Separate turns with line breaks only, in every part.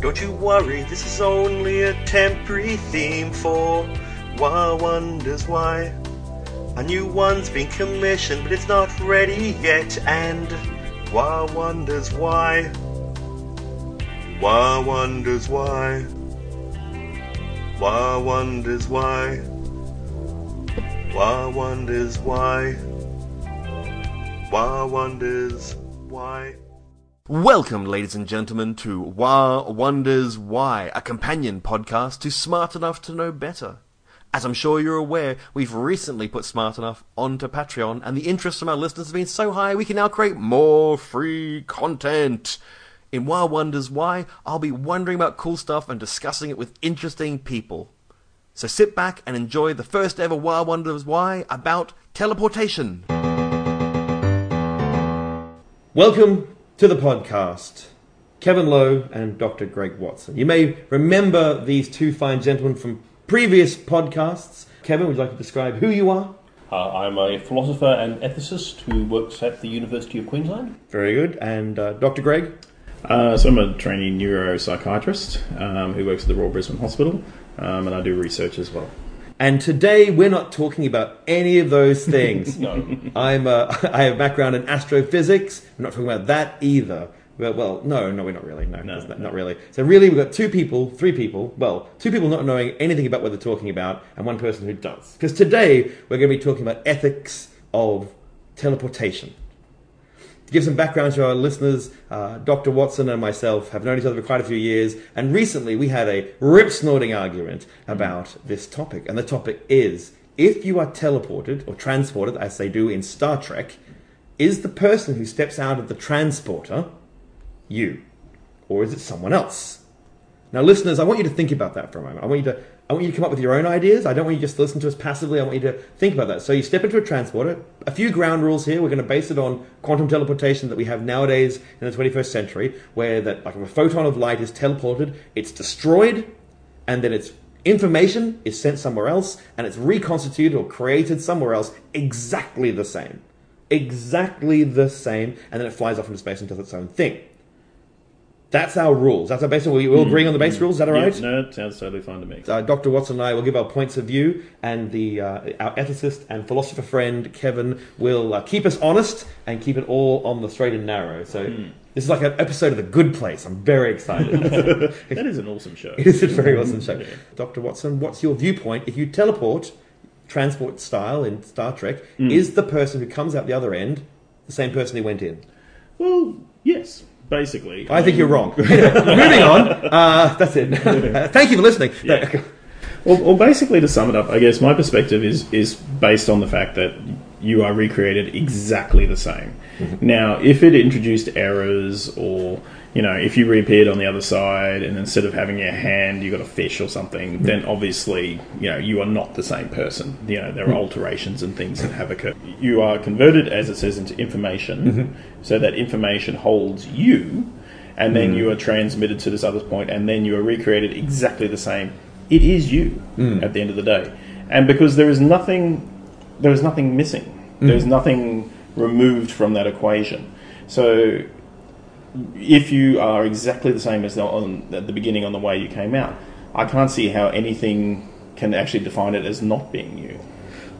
Don't you worry, this is only a temporary theme for Wah Wonders Why. A new one's been commissioned, but it's not ready yet, and Wah Wonders Why. Wah Wonders Why. Wah Wonders Why. Wah Wonders Why. Wah Wonders Why. Welcome, ladies and gentlemen, to Wah Wonders Why, a companion podcast to Smart Enough to Know Better. As I'm sure you're aware, we've recently put Smart Enough onto Patreon, and the interest from our listeners has been so high we can now create more free content. In Wah Wonders Why, I'll be wondering about cool stuff and discussing it with interesting people. So sit back and enjoy the first ever Wah Wonders Why about teleportation. Welcome to the podcast. Kevin Lowe and Dr. Greg Watson. You may remember these two fine gentlemen from previous podcasts. Kevin, would you like to describe who you are?
Uh, I'm a philosopher and ethicist who works at the University of Queensland.
Very good. And uh, Dr. Greg?
Uh, so I'm a trainee neuropsychiatrist um, who works at the Royal Brisbane Hospital, um, and I do research as well.
And today we're not talking about any of those things.
No.
I'm uh, I have a background in astrophysics. We're not talking about that either. Well, well no, no, we're not really. No,
No,
not,
no.
not really. So really, we've got two people, three people. Well, two people not knowing anything about what they're talking about, and one person who does. Because today we're going to be talking about ethics of teleportation. To give some background to our listeners, uh, Dr. Watson and myself have known each other for quite a few years, and recently we had a rip snorting argument about this topic. And the topic is if you are teleported or transported, as they do in Star Trek, is the person who steps out of the transporter you? Or is it someone else? Now, listeners, I want you to think about that for a moment. I want you to, I want you to come up with your own ideas. I don't want you just to listen to us passively. I want you to think about that. So you step into a transporter. A few ground rules here. We're going to base it on quantum teleportation that we have nowadays in the 21st century, where that like a photon of light is teleported, it's destroyed, and then its information is sent somewhere else, and it's reconstituted or created somewhere else exactly the same, exactly the same, and then it flies off into space and does its own thing. That's our rules. That's our basic. We all agreeing on the base rules. Is that all
Yeah,
right?
no, it sounds totally fine to me.
Uh, Dr. Watson and I will give our points of view, and the uh, our ethicist and philosopher friend Kevin will uh, keep us honest and keep it all on the straight and narrow. So this is like an episode of The Good Place. I'm very excited.
That is an awesome show.
it is a very awesome show. Dr. Watson, what's your viewpoint if you teleport, transport style in Star Trek? Is the person who comes out the other end the same person who went in?
Well, yes, basically.
I think you're wrong. Moving on. Uh, that's it. Thank you for listening.
Yeah. Well, well, basically, to sum it up, I guess my perspective is is based on the fact that you are recreated exactly the same. Now, if it introduced errors, or you know, if you reappeared on the other side, and instead of having your hand, you got a fish or something, mm. then obviously, you know, you are not the same person. You know, there are mm. alterations and things that have occurred. You are converted, as it says, into information, mm-hmm. so that information holds you and then mm. you are transmitted to this other point, and then you are recreated exactly the same. It is you at the end of the day, and because there is nothing, there is nothing missing. There is nothing removed from that equation. So, if you are exactly the same as the, on, at the beginning on the way you came out, I can't see how anything can actually define it as not being you.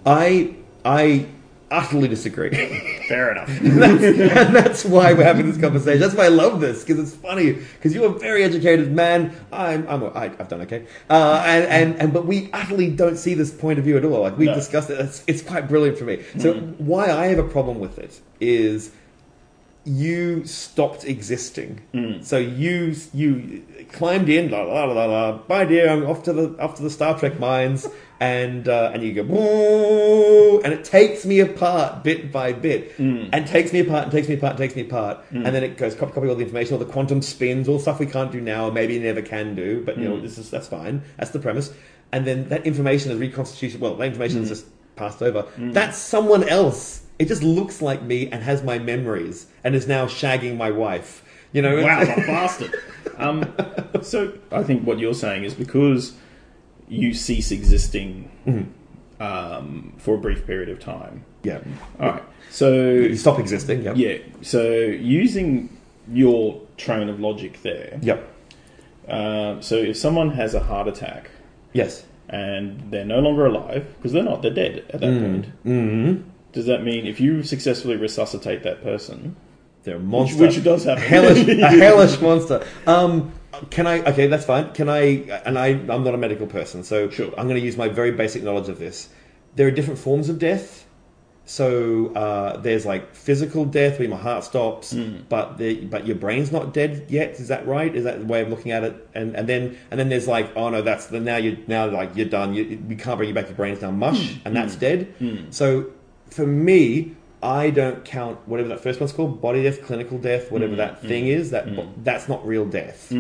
I I utterly disagree.
Fair enough.
and that's why we're having this conversation. That's why I love this because it's funny. Because you're a very educated man. I'm, I'm, I, I've done okay. Uh, and, and, and, but we utterly don't see this point of view at all. Like we've
No.
discussed it. It's, it's quite brilliant for me. So why I have a problem with it is you stopped existing. Hmm. So you you climbed in, la la la la. Bye, dear. I'm off to the off to the Star Trek mines, and uh, and you go, "Whoa," and it takes me apart bit by bit, hmm. and takes me apart and takes me apart and takes me apart, hmm. and then it goes copy, copy all the information, all the quantum spins, all the stuff we can't do now, or maybe never can do, but you know this is that's fine. That's the premise, and then that information is reconstituted. Well, that information is just passed over. That's someone else. It just looks like me and has my memories and is now shagging my wife. You know,
Wow, a bastard. Um, so I think what you're saying is because you cease existing um, for a brief period of time.
yeah.
All right. So
You stop existing. Yep.
yeah. So using your train of logic there,
Yep.
Uh, so if someone has a heart attack
Yes.
and they're no longer alive because they're not, they're dead at that point.
Mm-hmm.
Does that mean if you successfully resuscitate that person,
They're a monster.
which does happen,
a hellish, a hellish monster. Um, can I? Okay, that's fine. Can I? And I, I'm not a medical person, so
Sure.
I'm going to use my very basic knowledge of this. There are different forms of death. So uh, there's like physical death where my heart stops,
Hmm.
but the, but your brain's not dead yet. Is that right? Is that the way of looking at it? And and then and then there's like oh no, that's the now you now like you're done. You, we can't bring you back. Your brain's now mush,
Hmm.
and that's dead. So for me, I don't count whatever that first one's called, body death, clinical death, whatever mm, that mm, thing is. That mm. bo- that's not real death.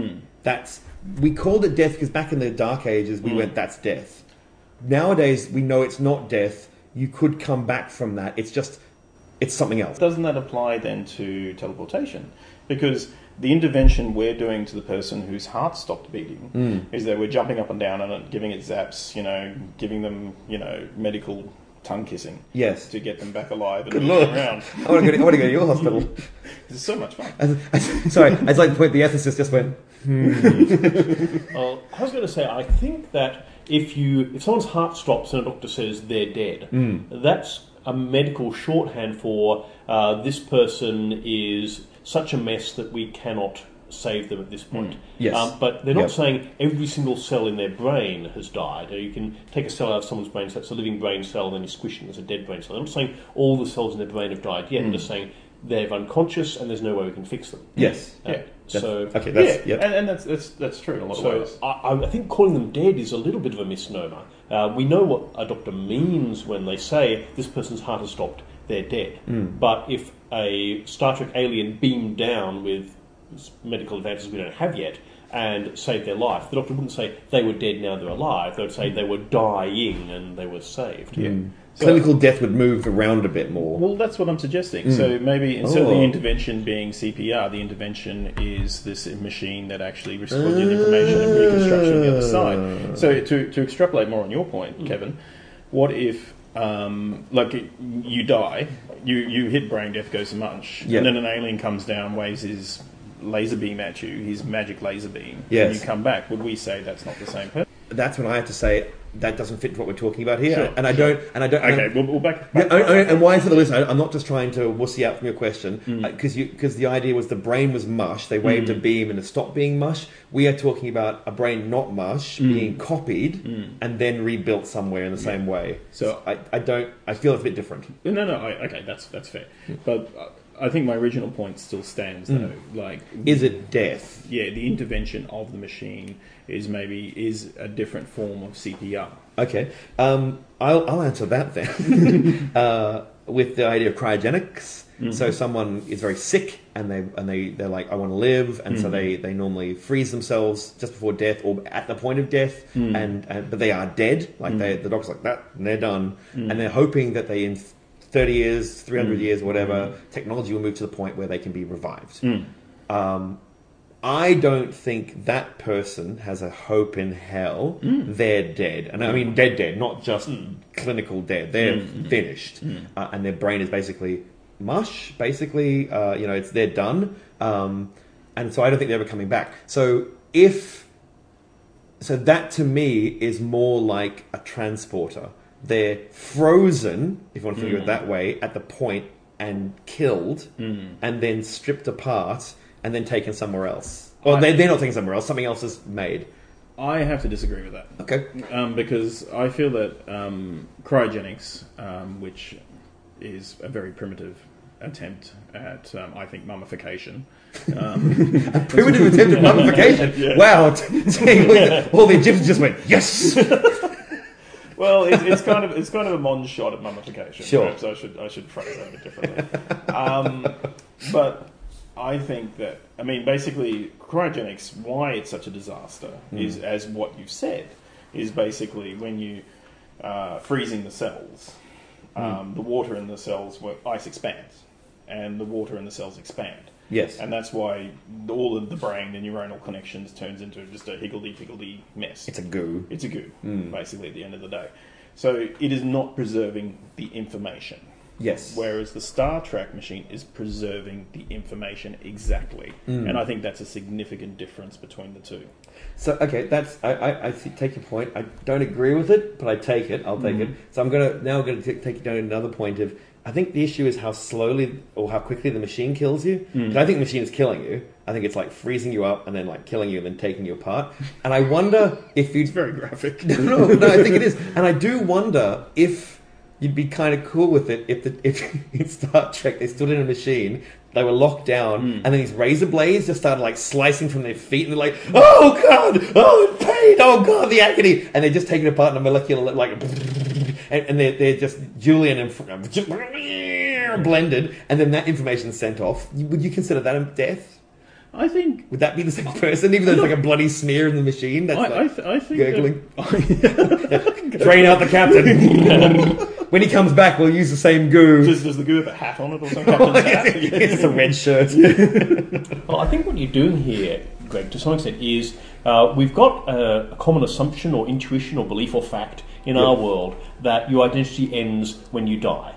That's we called it death because back in the dark ages we went that's death. Nowadays we know it's not death. You could come back from that. It's just it's something else.
doesn't that apply then to teleportation? Because the intervention we're doing to the person whose heart stopped beating
Hmm.
is that we're jumping up and down on it, giving it zaps, you know, giving them, you know, medical tongue kissing
Yes.
to get them back alive and
Good lord.
around.
I want to go. To, I want to go to your hospital.
This is so much fun.
Sorry, I'd like to point. The ethicist just went.
Well, I was going to say, I think that if you if someone's heart stops and a doctor says they're dead, that's a medical shorthand for uh, this person is such a mess that we cannot save them at this point.
Yes.
Um, but they're not
Yep.
saying every single cell in their brain has died. You can take a cell out of someone's brain, so it's a living brain cell, and then you squish it, and it's a dead brain cell. They're not saying all the cells in their brain have died yet. They're just saying they're unconscious and there's no way we can fix them.
Yes.
Uh,
Yeah.
So
Okay. That's
yeah,
yep.
and, and that's, that's that's true in a lot of ways.
I, I think calling them dead is a little bit of a misnomer. Uh, we know what a doctor means when they say this person's heart has stopped, they're dead. But if a Star Trek alien beamed down with s- medical advances we don't have yet and saved their life, the doctor wouldn't say they were dead now they're alive. They would say they were dying and they were saved.
Yeah. So-
Clinical death would move around a bit more.
Well, that's what I'm suggesting. So maybe instead of
Oh.
the intervention being CPR, the intervention is this machine that actually responds to the information and reconstruction on the other side. So to, to extrapolate more on your point, Kevin, what if, um, like, you die, you, you hit brain death, goes to munch,
Yeah.
and then an alien comes down, waves his laser beam at you, his magic laser beam,
Yes.
and you come back. Would we say that's not the same person?
That's when I have to say that doesn't fit what we're talking about here,
Sure,
and I
sure.
don't. And I don't.
Okay, we'll, we'll back.
Yeah,
back
I- I- and why for the listener? I'm not just trying to wussy out from your question
Mm.
because you because the idea was the brain was mush. They waved a beam and it stopped being mush. We are talking about a brain not mush
Mm.
being copied and then rebuilt somewhere in the same way.
So-
I, I don't. I feel it's a bit different.
No, no, I, okay, that's that's fair. But uh, I think my original point still stands, hmm. though. Like,
Is it death?
yeah, the intervention of the machine is maybe is a different form of CPR.
Okay, um, I'll, I'll answer that then. Uh, with the idea of cryogenics. Mm-hmm. So someone is very sick and they and they they're like I want to live, and so mm. they, they normally freeze themselves just before death or at the point of death, mm. and, and but they are dead. Like mm. they the doctor's like that, and they're done, and they're hoping that they in thirty years, three hundred mm. years, whatever, mm. technology will move to the point where they can be revived. Mm. Um, I don't think that person has a hope in hell. They're dead, and I mean dead, dead, not just clinical dead. They're finished, uh, and their brain is basically mush. Basically, uh, you know, it's they're done, um, and so I don't think they're ever coming back. So if so, that to me is more like a transporter. They're frozen, if you want to think of it that way, at the point and killed, and then stripped apart and then taken somewhere else. Well,
I-
they, they're not taken somewhere else. Something else is made.
I have to disagree with that.
Okay.
um, because I feel that um, cryogenics, um, which is a very primitive attempt at, um, I think, mummification. Um,
Primitive attempt at mummification. Wow. All the Egyptians just went, yes!
Well, it, it's kind of it's kind of a mon shot at mummification.
Sure.
Perhaps I should I should phrase that a bit differently. um, but I think that I mean basically cryogenics. Why it's such a disaster is as what you've said is basically when you uh, freezing the cells, um, the water in the cells, where ice expands, and the water in the cells expand.
Yes.
And that's why all of the brain, the neuronal connections, turns into just a higgledy-piggledy mess.
It's a goo.
It's a goo, basically, at the end of the day. So it is not preserving the information.
Yes.
Whereas the Star Trek machine is preserving the information exactly,
Mm.
and I think that's a significant difference between the two.
So okay, that's I, I, I take your point. I don't agree with it, but I take it. I'll take
Mhm.
it. So I'm gonna now I'm going to take you down another point of. I think the issue is how slowly or how quickly the machine kills you.
Mm.
I think the machine is killing you. I think it's like freezing you up and then like killing you and then taking you apart. And I wonder if you'd
It's very graphic.
no, no, no, I think it is, and I do wonder if you'd be kind of cool with it if the, if in Star Trek they stood in a machine, they were locked down,
Mm.
and then these razor blades just started like slicing from their feet, and they're like, "Oh God, oh the pain, oh God, the agony," and they're just taking it apart in a molecular like, and, and they're they're just julienned and blended, and then that information sent off. Would you consider that a death?
I think.
Would that be the same person, even though it's like a bloody smear in the machine? That's
I,
like,
I, th- I think
gurgling.
that-
Drain out the captain. when he comes back, we'll use the same goo.
does, does the goo have a hat on it or something? Captain's hat?
it's a red shirt.
Well, I think what you're doing here, Greg, to some extent, is uh, we've got a, a common assumption or intuition or belief or fact in our world that your identity ends when you die.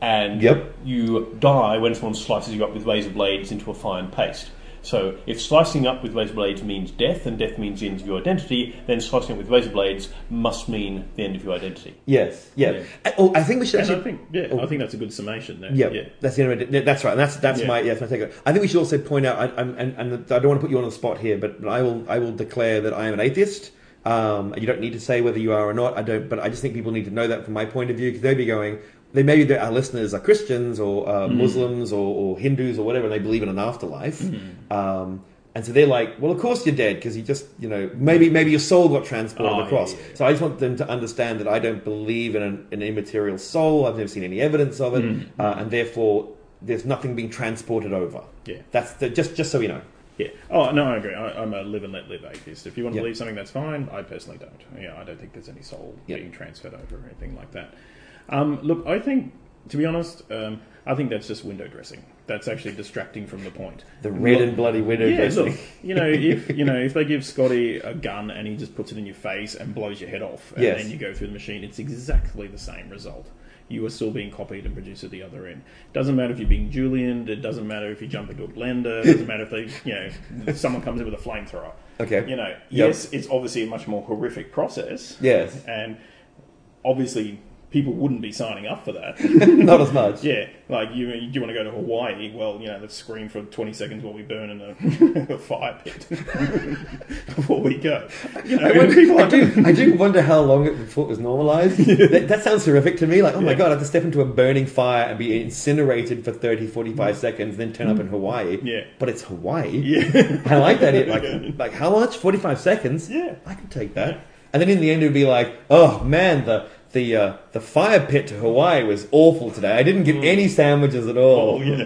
And
Yep.
you die when someone slices you up with razor blades into a fine paste. So if slicing up with razor blades means death and death means the end of your identity, then slicing up with razor blades must mean the end of your identity.
Yes, yeah.
Yeah.
I, oh, I think we should
And I
actually.
think, yeah,
Oh.
I think that's a good summation there.
Yeah,
yeah.
that's the end of it. That's right. And that's that's
Yeah.
my yes, my take. I think we should also point out. I, I'm, and, and I don't want to put you on the spot here, but, but I will I will declare that I am an atheist. Um, you don't need to say whether you are or not. I don't, but I just think people need to know that from my point of view because they'd be going. They maybe our listeners are Christians or uh,
Mm.
Muslims or, or Hindus or whatever, and they believe in an afterlife.
Mm.
Um, and so they're like, well, of course you're dead because you just, you know, maybe maybe your soul got transported
Oh,
across.
yeah, yeah.
So I just want them to understand that I don't believe in an, an immaterial soul. I've never seen any evidence of it,
Mm.
uh, and therefore there's nothing being transported over.
Yeah.
That's the, just just so you know.
Yeah. Oh no, I agree. I, I'm a live and let live atheist. If you want to
Yeah.
believe something, that's fine. I personally don't. Yeah, I don't think there's any soul
Yeah.
being transferred over or anything like that. Um, look, I think, to be honest, um, I think that's just window dressing. That's actually distracting from the point.
The red
Look-
and bloody window
yeah,
dressing.
look, you know, if you know, if they give Scotty a gun and he just puts it in your face and blows your head off, and
Yes.
then you go through the machine, it's exactly the same result. You are still being copied and produced at the other end. Doesn't matter if you're being julienned. It doesn't matter if you jump into a blender. It doesn't matter if they, you know, someone comes in with a flamethrower.
Okay.
You know, yes, it's obviously a much more horrific process,
Yes.
and obviously people wouldn't be signing up for that.
Not as much.
Yeah, like you, you want to go to Hawaii? Well, you know, let's scream for twenty seconds while we burn in a, a fire pit before we go. You know,
I, wonder-
people
I do, I do wonder how long it before it was normalized. that, that sounds horrific to me. Like, oh my god, I have to step into a burning fire and be incinerated for 30, 45 seconds, then turn up in Hawaii.
Mm. Yeah.
But it's Hawaii.
Yeah,
I like that. It like like how much? Forty five seconds.
Yeah.
I can take that. And then in the end, it would be like, oh man, the the uh, the fire pit to Hawaii was awful today. I didn't get any sandwiches at all.
oh yeah.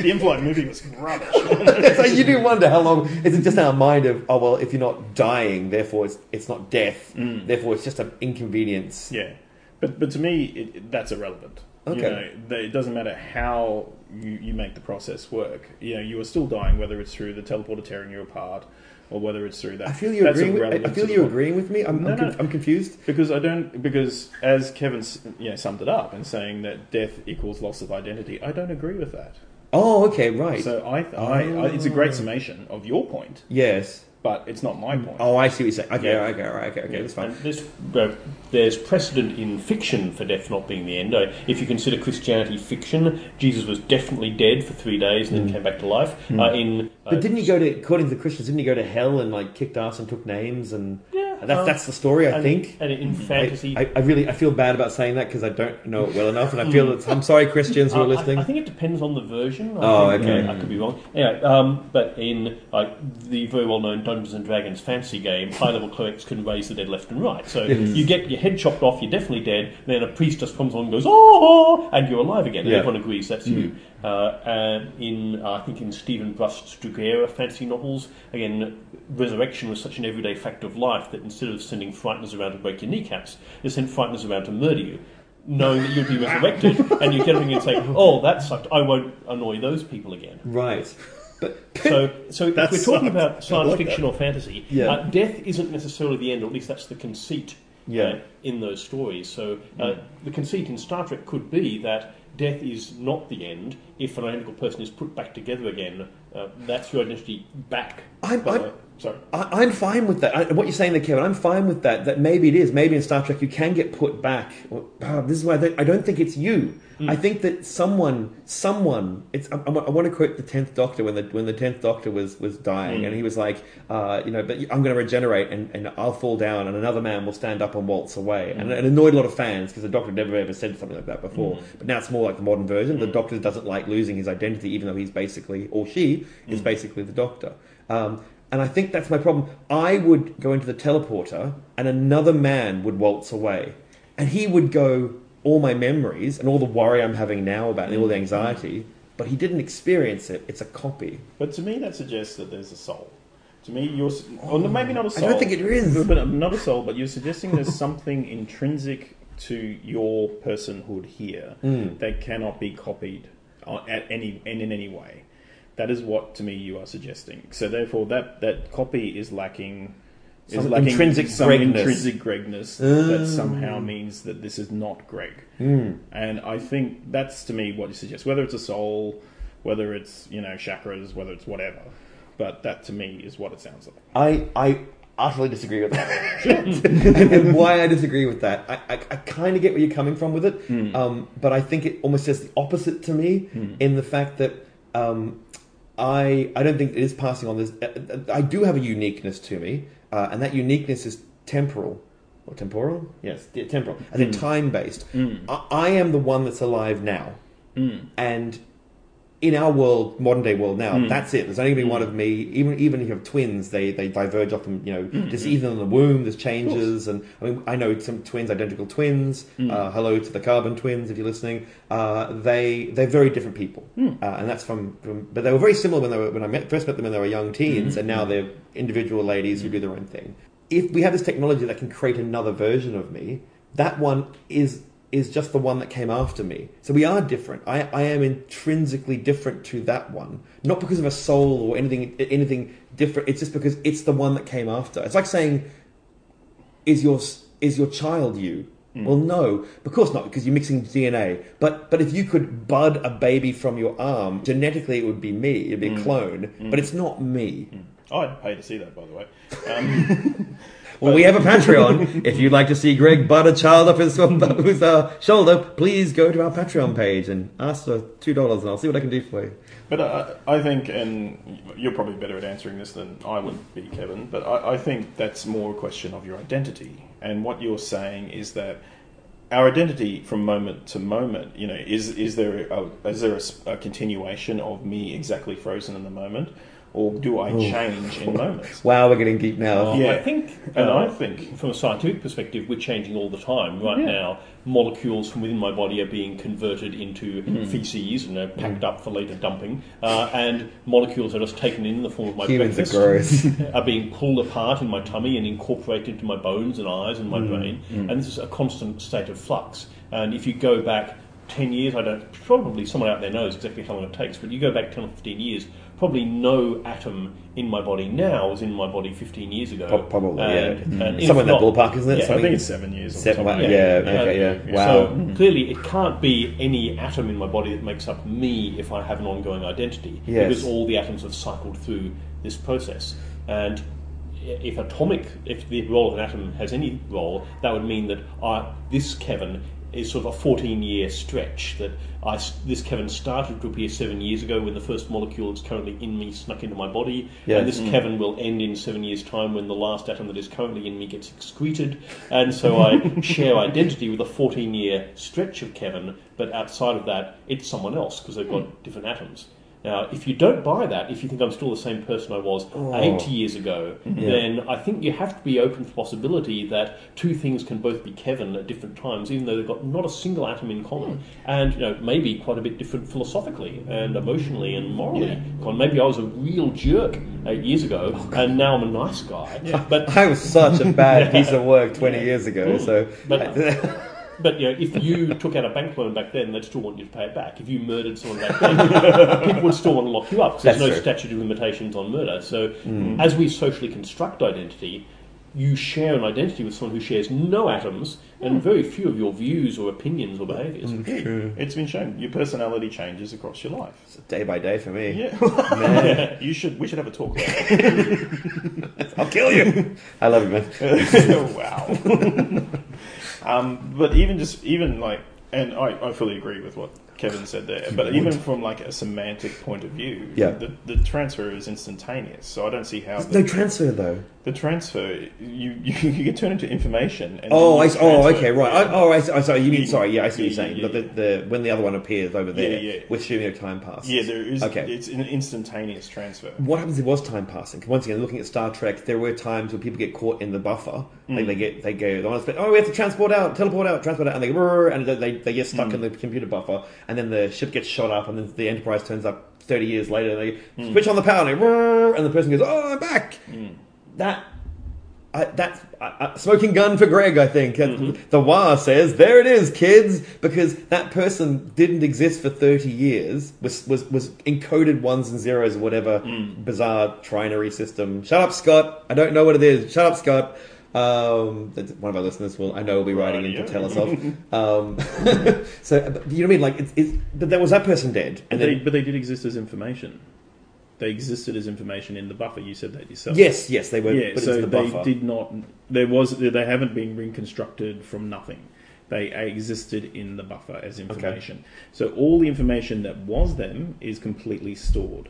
the in-flight movie was rubbish.
so you do wonder how long is it just our mind of oh well if you're not dying therefore it's it's not death
Mm.
therefore it's just an inconvenience
Yeah, but but to me, it, it- that's irrelevant. You
Okay.
know, the- it doesn't matter how you, you make the process work. You know, you are still dying, whether it's through the teleporter tearing you apart, or whether it's through that.
I feel you're agreeing with, I- feel you're agreeing with me I'm,
No,
I'm,
no.
I'm confused
Because I don't, because as Kevin you know, summed it up and saying that death equals loss of identity, I don't agree with that.
oh okay right
So I, I, I, it's a
Oh.
great summation of your point,
yes
but it's not my point.
oh I see what you're saying okay
Yeah.
okay all right okay okay that's fine
there's, uh, there's precedent in fiction for death not being the end. If you consider Christianity fiction, Jesus was definitely dead for three days and then came back to life. Uh, in uh,
but didn't he go to according to the Christians didn't he go to hell and like kicked ass and took names and
Yeah,
that's
um,
that's the story I
and,
think
and in
I,
fantasy,
I, I really I feel bad about saying that because I don't know it well enough and I feel it's I'm sorry Christians who are listening
I, I think it depends on the version. I
Oh,
think,
okay.
uh, I could be wrong. Anyway, um, but in like the very well-known Dungeons and Dragons fantasy game, high-level clerics can raise the dead left and right. So
Yes.
you get your head chopped off, you're definitely dead. Then a priest just comes on and goes, "Oh!" and you're alive again. And
Yeah.
everyone agrees that's you. Uh, and in uh, I think in Steven Brust's Dragaera fantasy novels, again, resurrection was such an everyday fact of life that instead of sending frighteners around to break your kneecaps, they sent frighteners around to murder you. Knowing that you'd be resurrected, and you'd get everything and say, "Oh, that sucked. I won't annoy those people again."
right but
So, so if we're talking
sucks.
about science
like
fiction or fantasy,
Yeah.
uh, death isn't necessarily the end, or at least that's the conceit
Yeah.
uh, in those stories. So uh, the conceit in Star Trek could be that death is not the end. If an identical person is put back together again, uh, that's your identity back.
I'm- I'm-
sorry.
I, I'm fine with that. I, what you're saying there, Kevin, I'm fine with that. That maybe it is. Maybe in Star Trek you can get put back. Ah, this is why I don't, I don't think it's you. I think that someone, someone. It's. I, I want to quote the tenth Doctor when the when the tenth Doctor was was dying, and he was like, uh, you know, but I'm going to regenerate, and, and I'll fall down, and another man will stand up and waltz away, and it annoyed a lot of fans because the Doctor never ever said something like that before. But now it's more like the modern version. The Doctor doesn't like losing his identity, even though he's basically or she is basically the Doctor. Um, and I think that's my problem. I would go into the teleporter, and another man would waltz away, and he would go all my memories and all the worry I'm having now about it, and all the anxiety. But he didn't experience it. It's a copy.
But to me, that suggests that there's a soul. To me, you're, s- or maybe not a soul.
I don't think it is.
But not a soul, but you're suggesting there's something intrinsic to your personhood here
Hmm.
that cannot be copied at any and in any way. That is what, to me, you are suggesting. So therefore, that, that copy is lacking. Is
Some
lacking
intrinsic
some
Gregness.
intrinsic Gregness that somehow means that this is not Greg. And I think that's to me what you suggest. Whether it's a soul, whether it's you know chakras, whether it's whatever, but that to me is what it sounds like.
I I utterly disagree with that. and, and why I disagree with that, I, I, I kind of get where you're coming from with it, um, but I think it almost says the opposite to me in the fact that um, I I don't think it is passing on this. uh, I do have a uniqueness to me, uh, and that uniqueness is temporal. Or temporal? Yes, yeah, temporal. As in time based. I, I am the one that's alive now. And in our world, modern day world now, hmm. that's it. There's only going to be hmm. one of me. Even even if you have twins, they, they diverge off them. You know, hmm, just even in the womb, there's changes. And I mean, I know some twins, identical twins. Uh, hello to the carbon twins, if you're listening. Uh, they they're very different people, uh, and that's from, from. But they were very similar when they were when I met, first met them when they were young teens, and now they're individual ladies who do their own thing. If we have this technology that can create another version of me, that one is is just the one that came after me. So we are different. I, I am intrinsically different to that one, not because of a soul or anything anything different. It's just because it's the one that came after. It's like saying, "Is your is your child you?" Hmm. Well, no, of course not, because you're mixing DNA. But but if you could bud a baby from your arm, genetically it would be me. It'd be a hmm. clone, hmm. but it's not me.
Oh, I'd pay to see that, by the way. Um,
Well, we have a Patreon. if you'd like to see Greg butt a child off his, his uh, shoulder, please go to our Patreon page and ask for two dollars, and I'll see what I can do for you.
But I, I think, and you're probably better at answering this than I would be, Kevin. But I, I think that's more a question of your identity. And what you're saying is that our identity from moment to moment, you know, is is there a, is there a a, continuation of me exactly frozen in the moment, or do I change in moments?
Wow, we're getting deep now.
Well,
Yeah.
I think,
And
uh,
I think-
from a scientific perspective, we're changing all the time. Right
Yeah.
now, molecules from within my body are being converted into
Mm.
feces and are packed up for later dumping, uh, and molecules that are just taken in the form of my
Humans are
breakfast.
gross.
are being pulled apart in my tummy and incorporated into my bones and eyes and my brain. And this is a constant state of flux. And if you go back 10 years, I don't, probably someone out there knows exactly how long it takes, but you go back 10 or 15 years, probably no atom in my body now was in my body 15 years ago.
Probably,
And-
yeah.
and if
Somewhere in that ballpark, isn't it?
Yeah.
I think it's seven years. Or
Seven-
something.
yeah, okay, yeah. Wow.
So clearly, it can't be any atom in my body that makes up me if I have an ongoing identity,
Yes.
because all the atoms have cycled through this process. And if atomic, if the role of an atom has any role, that would mean that I, this Kevin is sort of a 14-year stretch. That I, this Kevin started to appear seven years ago when the first molecule that's currently in me snuck into my body, and this mm. Kevin will end in seven years' time when the last atom that is currently in me gets excreted, and so I share identity with a 14 year stretch of Kevin, but outside of that, it's someone else because they've got hmm. different atoms. Now, if you don't buy that, if you think I'm still the same person I was 80 years ago, mm-hmm. then I think you have to be open to the possibility that two things can both be Kevin at different times, even though they've got not a single atom in common, hmm. and you know maybe quite a bit different philosophically and emotionally and morally. God, Maybe I was a real jerk eight years ago, oh, and now I'm a nice guy. Yeah. But
I was such a bad piece of work 20 years ago, hmm. so.
But- But you know, if you took out a bank loan back then, they'd still want you to pay it back. If you murdered someone back then, people would still want to lock you up because there's no
true.
statute of limitations on murder. So, mm. as we socially construct identity, you share an identity with someone who shares no atoms and hmm. very few of your views or opinions or behaviours.
Yeah, mm, it's been shown. Your personality changes across your life.
It's day by day for me.
Yeah,
Man,
you should. We should have a talk. About it.
I'll kill you. I love you, man.
wow. Um, but even just even like, and I, I fully agree with what Kevin said there. But even from like a semantic point of view,
Yeah.
the, the transfer is instantaneous. So I don't see how
No
the,
transfer though.
the transfer you, you you get turned into information. And
Oh,
then
I,
you
oh,
transfer.
okay, right. I, oh, I, oh, sorry. You mean
Yeah,
sorry? Yeah, I see what you're
yeah,
saying.
yeah,
But the, the when the other one appears over there,
Yeah, yeah.
we're assuming a time passes.
Yeah, there is.
Okay.
It's an instantaneous transfer.
What happens if it was time passing? 'Cause Once again, looking at Star Trek, there were times where people get caught in the buffer. Like hmm. they get, they go, oh, we have to transport out, teleport out, transport out, and they, "Rrr," and they, they get stuck hmm. in the computer buffer, and then the ship gets shot up, and then the Enterprise turns up thirty years later, and they hmm. switch on the power, and, they, and the person goes, oh, I'm back. Hmm. That. I, that's smoking gun for Greg, I think. Mm-hmm. The WA says, "There it is, kids," because that person didn't exist for thirty years. Was was was encoded ones and zeros or whatever hmm. bizarre trinary system. Shut up, Scott. I don't know what it is. Shut up, Scott. Um, one of our listeners will I know will be writing in to tell us off. Um, so but you know what I mean? Like, it's, it's, but there was that person dead,
But
and
they,
then
but they did exist as information. They existed as information in the buffer. You said that yourself.
yes, yes, they were
yeah.
put
So
into the
they
buffer.
did not. There was. They haven't been reconstructed from nothing. They existed in the buffer as information. So all the information that was them is completely stored.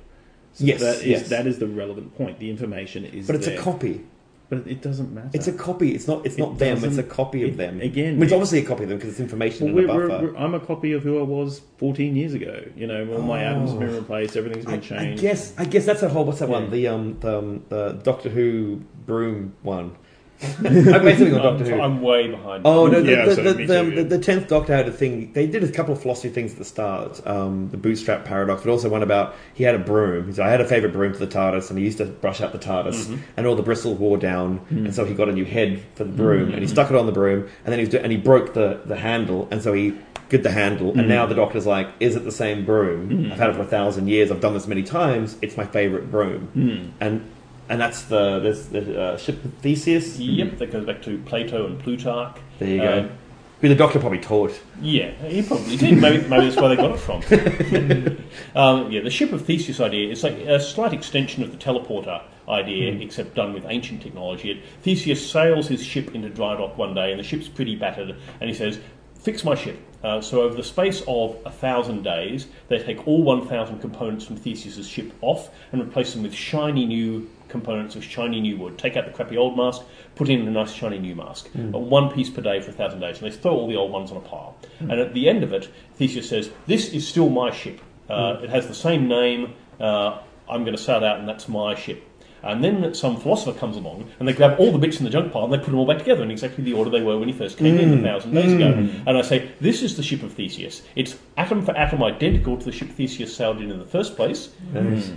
So
Yes,
that is
yes.
that is the relevant point. The information is.
but it's
there.
a copy.
But it doesn't matter.
It's a copy. It's not. It's
It
not them. It's a copy of
it-
them.
again,
I mean, it's
it-
obviously a copy of them because it's information
Well,
in the
we're,
buffer.
we're, we're, I'm a copy of who I was 14 years ago. You know, all my atoms have been replaced. Everything's been
I, I
changed.
guess. I guess that's a whole. What's that one? The um the, um, the Doctor Who broom one. I'm basically on Doctor Who.
I'm way behind.
Oh no! The,
Yeah,
the,
so
the, the,
too,
the,
yeah.
the tenth Doctor had a thing. They did a couple of philosophy things at the start. Um, the bootstrap paradox, but also one about he had a broom. He said, "I had a favorite broom for the TARDIS, and he used to brush out the TARDIS,
Mm-hmm.
and all the bristles wore down,
Mm.
and so he got a new head for the broom, and he stuck it on the broom, and then he was do- and he broke the the handle, and so he." Good the handle,
Mm.
and now the doctor's like, "Is it the same broom? I've had it for a thousand years. I've done this many times. It's my favorite broom."
Mm.
And and that's the there's the uh, ship of Theseus.
Yep, that goes back to Plato and Plutarch.
There you
Uh,
go. Who the doctor probably taught.
Yeah, he probably did. Maybe, maybe that's where they got it from. um, yeah, the ship of Theseus idea is like a slight extension of the teleporter idea, except done with ancient technology. Theseus sails his ship into dry dock one day, and the ship's pretty battered, and he says, "Fix my ship." Uh, so over the space of a thousand days, they take all 1,000 components from Theseus's ship off and replace them with shiny new components of shiny new wood. Take out the crappy old mask, put in a nice shiny new mask. Uh, one piece per day for a thousand days, and they throw all the old ones on a pile. And at the end of it, Theseus says, "This is still my ship. Uh, It has the same name. Uh, I'm going to sail out, and that's my ship." And then some philosopher comes along and they grab all the bits in the junk pile and they put them all back together in exactly the order they were when he first came in a mm. thousand days ago. Mm. And I say, this is the ship of Theseus. It's atom for atom identical to the ship Theseus sailed in in the first place.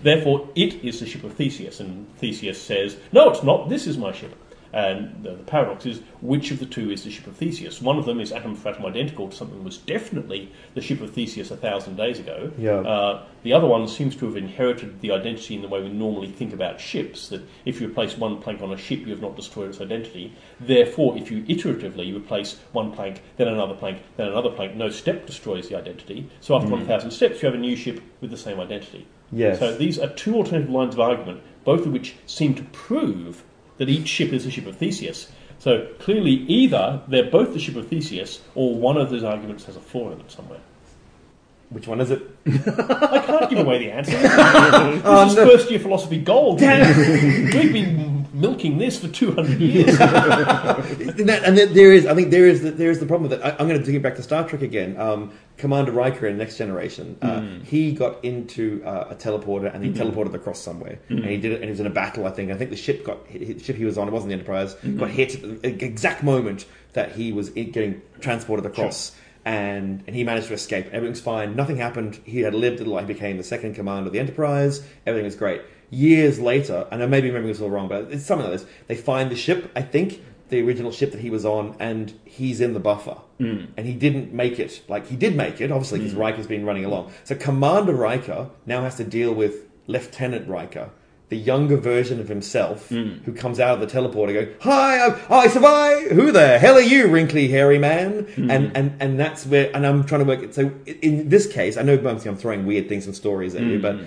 Therefore, it is the ship of Theseus. And Theseus says, no, it's not. This is my ship. And the, the paradox is, which of the two is the ship of Theseus? One of them is atom for atom identical to something that was definitely the ship of Theseus a thousand days ago.
Yeah.
Uh, the other one seems to have inherited the identity in the way we normally think about ships. That if you replace one plank on a ship, you have not destroyed its identity. Therefore, if you iteratively replace one plank, then another plank, then another plank, no step destroys the identity. So after 1,000 steps, you have a new ship with the same identity.
Yes.
So these are two alternative lines of argument, both of which seem to prove that each ship is the ship of Theseus. So clearly, either they're both the ship of Theseus, or one of those arguments has a flaw in it somewhere.
Which one is it?
I can't give away the answer. this oh, is first year philosophy gold. We've been milking this for 200 years.
And that- and then there is, I think there is, the, there is the problem with it. I, I'm going to dig it back to Star Trek again. Um, Commander Riker in Next Generation, uh, he got into uh, a teleporter and he teleported across somewhere, and he did it. And he was in a battle, I think. I think the ship got hit, the ship he was on. It wasn't the Enterprise. Got hit at the exact moment that he was getting transported across. And, and he managed to escape. Everything's fine. Nothing happened. He had lived a life. He became the second commander of the Enterprise. Everything was great. Years later, and I may be remembering this all wrong, but it's something like this. They find the ship, I think, the original ship that he was on, and he's in the buffer.
Hmm.
And he didn't make it. Like, he did make it, obviously, because Riker's been running along. So Commander Riker now has to deal with Lieutenant Riker, the younger version of himself
Hmm.
who comes out of the teleporter going, "Hi, I'm, I survived. Who the hell are you, wrinkly hairy man?"
Hmm.
And and and that's where. And I'm trying to work it. So in this case, I know I'm throwing weird things and stories at you, but
Hmm.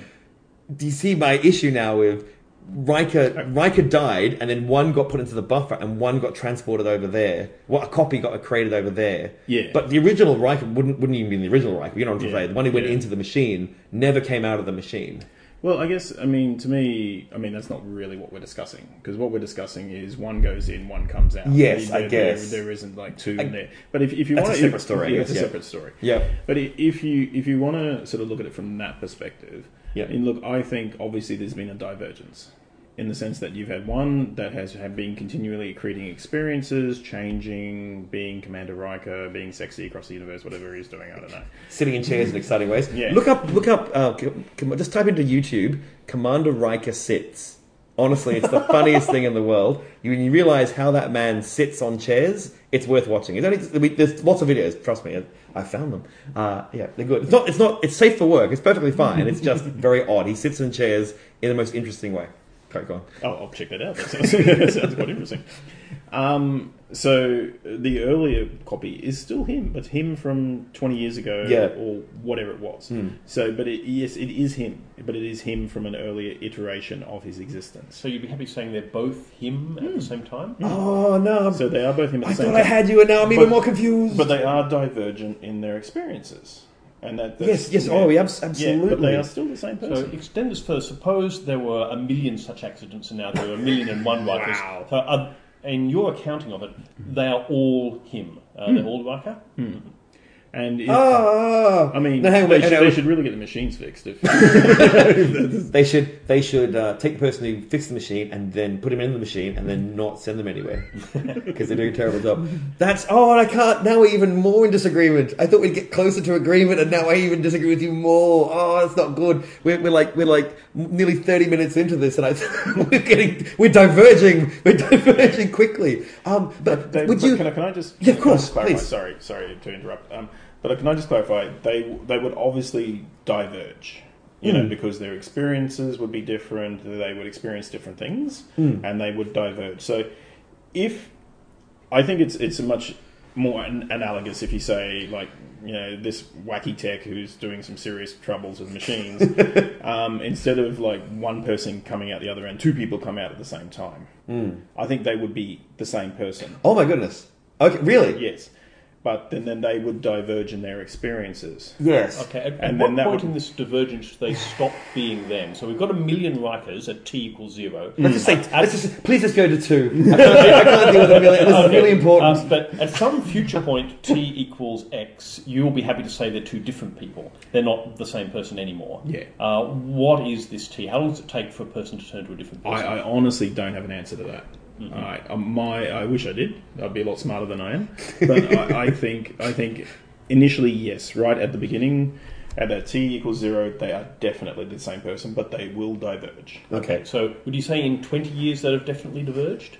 Do you see my issue now with Riker? Riker died, and then one got put into the buffer, and one got transported over there. What a copy got created over there.
Yeah.
But the original Riker wouldn't wouldn't even be the original Riker. You know what I'm
Yeah.
saying? The one who went
Yeah.
into the machine never came out of the machine.
Well, I guess I mean to me, I mean that's not really what we're discussing because what we're discussing is one goes in, one comes out.
Yes,
There-
I
there-
guess.
there isn't like two
I-
in there. But if, if you want
a separate story,
yeah,
guess,
it's a
yeah.
separate story.
Yeah.
But if you if you want to sort of look at it from that perspective,
Yeah.
and look, I think obviously there's been a divergence in the sense that you've had one that has have been continually creating experiences, changing, being Commander Riker, being sexy across the universe, whatever he's doing. I don't know.
Sitting in chairs in exciting ways.
Yeah.
Look up, look up. Uh, just type into YouTube. Commander Riker sits. Honestly, it's the funniest thing in the world. You, when you realize how that man sits on chairs, it's worth watching. It's only, there's lots of videos. Trust me, I, I found them. Uh, yeah, they're good. It's not. It's not. It's safe for work. It's perfectly fine. It's just very odd. He sits in chairs in the most interesting way. Okay, go on.
Oh, I'll check that out. That sounds, that sounds quite interesting. Um, so the earlier copy is still him, but him from twenty years ago,
Yeah.
or whatever it was. Hmm. So, but it, yes, it is him, but it is him from an earlier iteration of his existence.
So you'd be happy saying they're both him at the hmm. same time? Hmm.
Oh no! I'm-
So they are both him at
I
the same
thought I had you, and now I'm even
But-
more confused.
but they are divergent in their experiences, and that
yes,
that's-
yes.
yeah.
Oh, yeah, abs-
yeah,
absolutely.
but they are still the same
So
person.
extend this further. Suppose there were a million such accidents, and now there are a million and one Rikers.
Wow.
So in your accounting of it, they are all him. Uh, They're all Riker.
And if,
Oh,
I mean,
no, hang
they,
wait,
should,
no,
they should really get the machines fixed. If
They should they should uh, take the person who fixed the machine and then put him in the machine and then not send them anywhere because they're doing a terrible job. That's oh, and I can't. Now we're even more in disagreement. I thought we'd get closer to agreement, and now I even disagree with you more. Oh, that's not good. We're, we're like we're like nearly thirty minutes into this, and I we're getting we're diverging. We're diverging quickly. Um, but
They,
would
but
you?
Can I, can I just?
Yeah, of course,
clarify?
please.
Sorry, sorry to interrupt. Um, but can I just clarify? They they would obviously diverge. You
Hmm.
know, because their experiences would be different. They would experience different things,
Hmm.
and they would diverge. So, if I think it's it's a much more an- analogous if you say like you know this wacky tech who's doing some serious troubles with machines um, instead of like one person coming out the other end two people come out at the same time
Hmm.
i think they would be the same person
Oh my goodness. Okay, really?
yes but then, then they would diverge in their experiences
Yes.
Okay. At, at
And
what
then that
point
would-
in this divergence they stop being them? So we've got a million Rikers at t equals zero.
Let's just say,
At-
let's just, please just go to two. I can't, I can't deal with a million. This is really important.
uh, but at some future point, t equals x, you'll be happy to say they're two different people. They're not the same person anymore.
Yeah.
Uh, what is this t? How long does it take for a person to turn to a different
I,
person?
I honestly don't have an answer to that.
Mm-hmm.
I, um, my, I wish I did. I'd be a lot smarter than I am. But I, I think, I think initially, yes, right at the beginning, at that t equals zero, they are definitely the same person, but they will diverge.
okay.
so would you say in 20 years that have definitely diverged?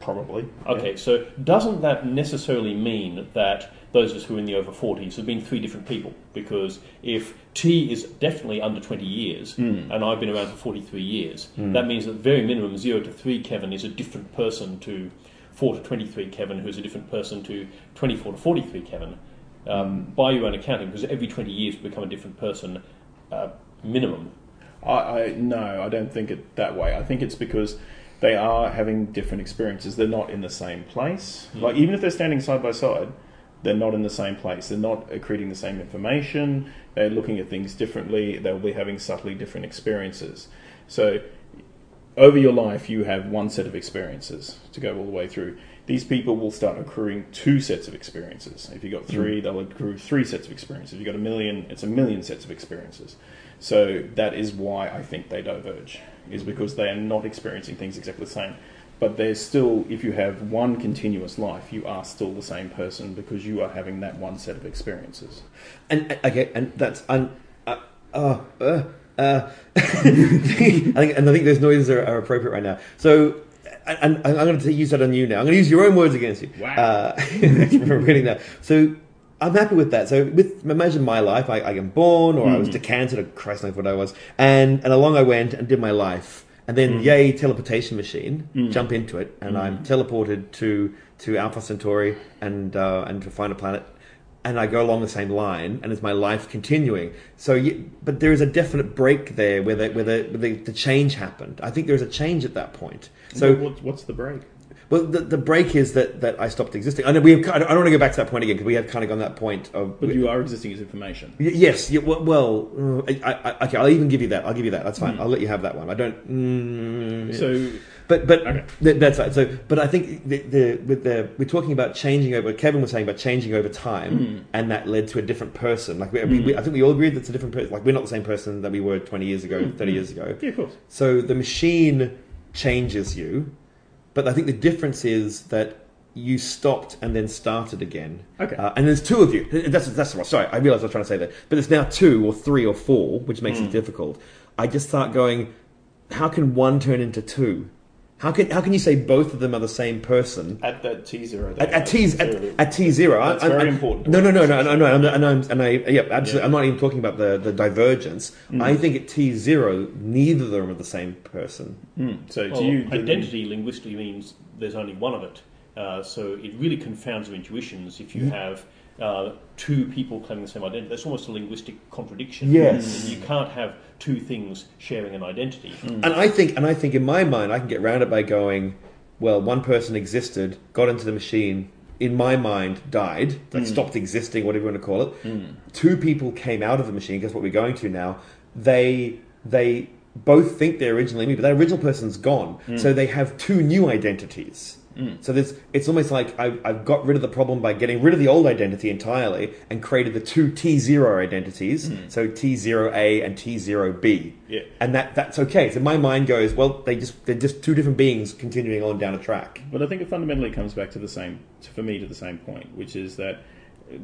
Probably.
Okay, so doesn't that necessarily mean that those of us who are in the over 40s have been three different people? Because if T is definitely under 20 years, and I've been around for 43 years, that means that very minimum 0 to 3 Kevin is a different person to 4 to 23 Kevin, who's a different person to 24 to 43 Kevin. Um, By your own accounting, because every 20 years you become a different person, uh, minimum.
I, I no, I don't think it that way. I think it's because they are having different experiences. They're not in the same place. Like even if they're standing side by side, they're not in the same place. They're not accreting the same information. They're looking at things differently. They'll be having subtly different experiences. So over your life, you have one set of experiences to go all the way through. These people will start accruing two sets of experiences. If you've got mm. three, they'll accrue three sets of experiences. If you've got a million, it's a million sets of experiences. So that is why I think they diverge, is because they are not experiencing things exactly the same. But there's still, if you have one continuous life, you are still the same person because you are having that one set of experiences.
And uh, okay, and that's un, uh, uh, uh, uh, I think, and I think those noises are, are appropriate right now. So, and, and I'm going to use that on you now. I'm going to use your own words against you.
Wow.
Uh, from reading that. So. I'm happy with that. So, with imagine my life, I, I am born, or I was decanted, or Christ knows what I was, and and along I went and did my life, and then mm. yay teleportation machine, mm. jump into it, and I'm mm. teleported to to Alpha Centauri and uh, and to find a planet. And I go along the same line, and it's my life continuing. So, you, but there is a definite break there where the, where, the, where the, the change happened. I think there is a change at that point. So,
So what, what's the break?
Well, the, the break is that, that I stopped existing. I know we have, I don't want to go back to that point again because we have kind of gone that point of.
But you are existing as information.
Y- Yes. Yeah, well, well I, I, okay. I'll even give you that. I'll give you that. That's fine. Hmm. I'll let you have that one. I don't. Mm,
So
but but
Okay.
th- that's right. So, but I think the, the with the we're talking about changing over. Kevin was saying about changing over time, hmm. and that led to a different person. Like we, we, we, I think we all agreed that's a different person. Like we're not the same person that we were twenty years ago, thirty years ago.
yeah, of course.
So the machine changes you, but I think the difference is that you stopped and then started again.
Okay.
Uh, and there's two of you. That's that's what. Sorry, I realised I was trying to say that. But it's now two or three or four, which makes it difficult. I just start going. How can one turn into two? How can how can you say both of them are the same person?
At that T zero.
At, at T at, at T zero,
That's
I, I,
very
I-
important.
No, no, no, no, no, no. And, and, I'm, and I, yeah, absolutely.
Yeah.
I'm not even talking about the, the divergence. I think at T zero, neither of them are the same person.
Mm. So
Well,
to you, the-
identity linguistically means there's only one of it. Uh, so it really confounds your intuitions if you have uh, two people claiming the same identity. That's almost a linguistic contradiction.
Yes.
You can't have two things sharing an identity. Hmm.
And I think, and I think in my mind, I can get around it by going, well, one person existed, got into the machine. In my mind, died, like hmm. stopped existing, whatever you want to call it. Hmm. Two people came out of the machine. Guess what we're going to now? They they both think they're originally me, but that original person's gone. So they have two new identities. Mm. So there's, it's almost like I've, I've got rid of the problem by getting rid of the old identity entirely and created the two T0 identities. Mm. So T0A and T0B.
Yeah.
And that, that's okay. So my mind goes, well, they just, they're just two different beings continuing on down a track.
But I think it fundamentally comes back to the same, for me, to the same point, which is that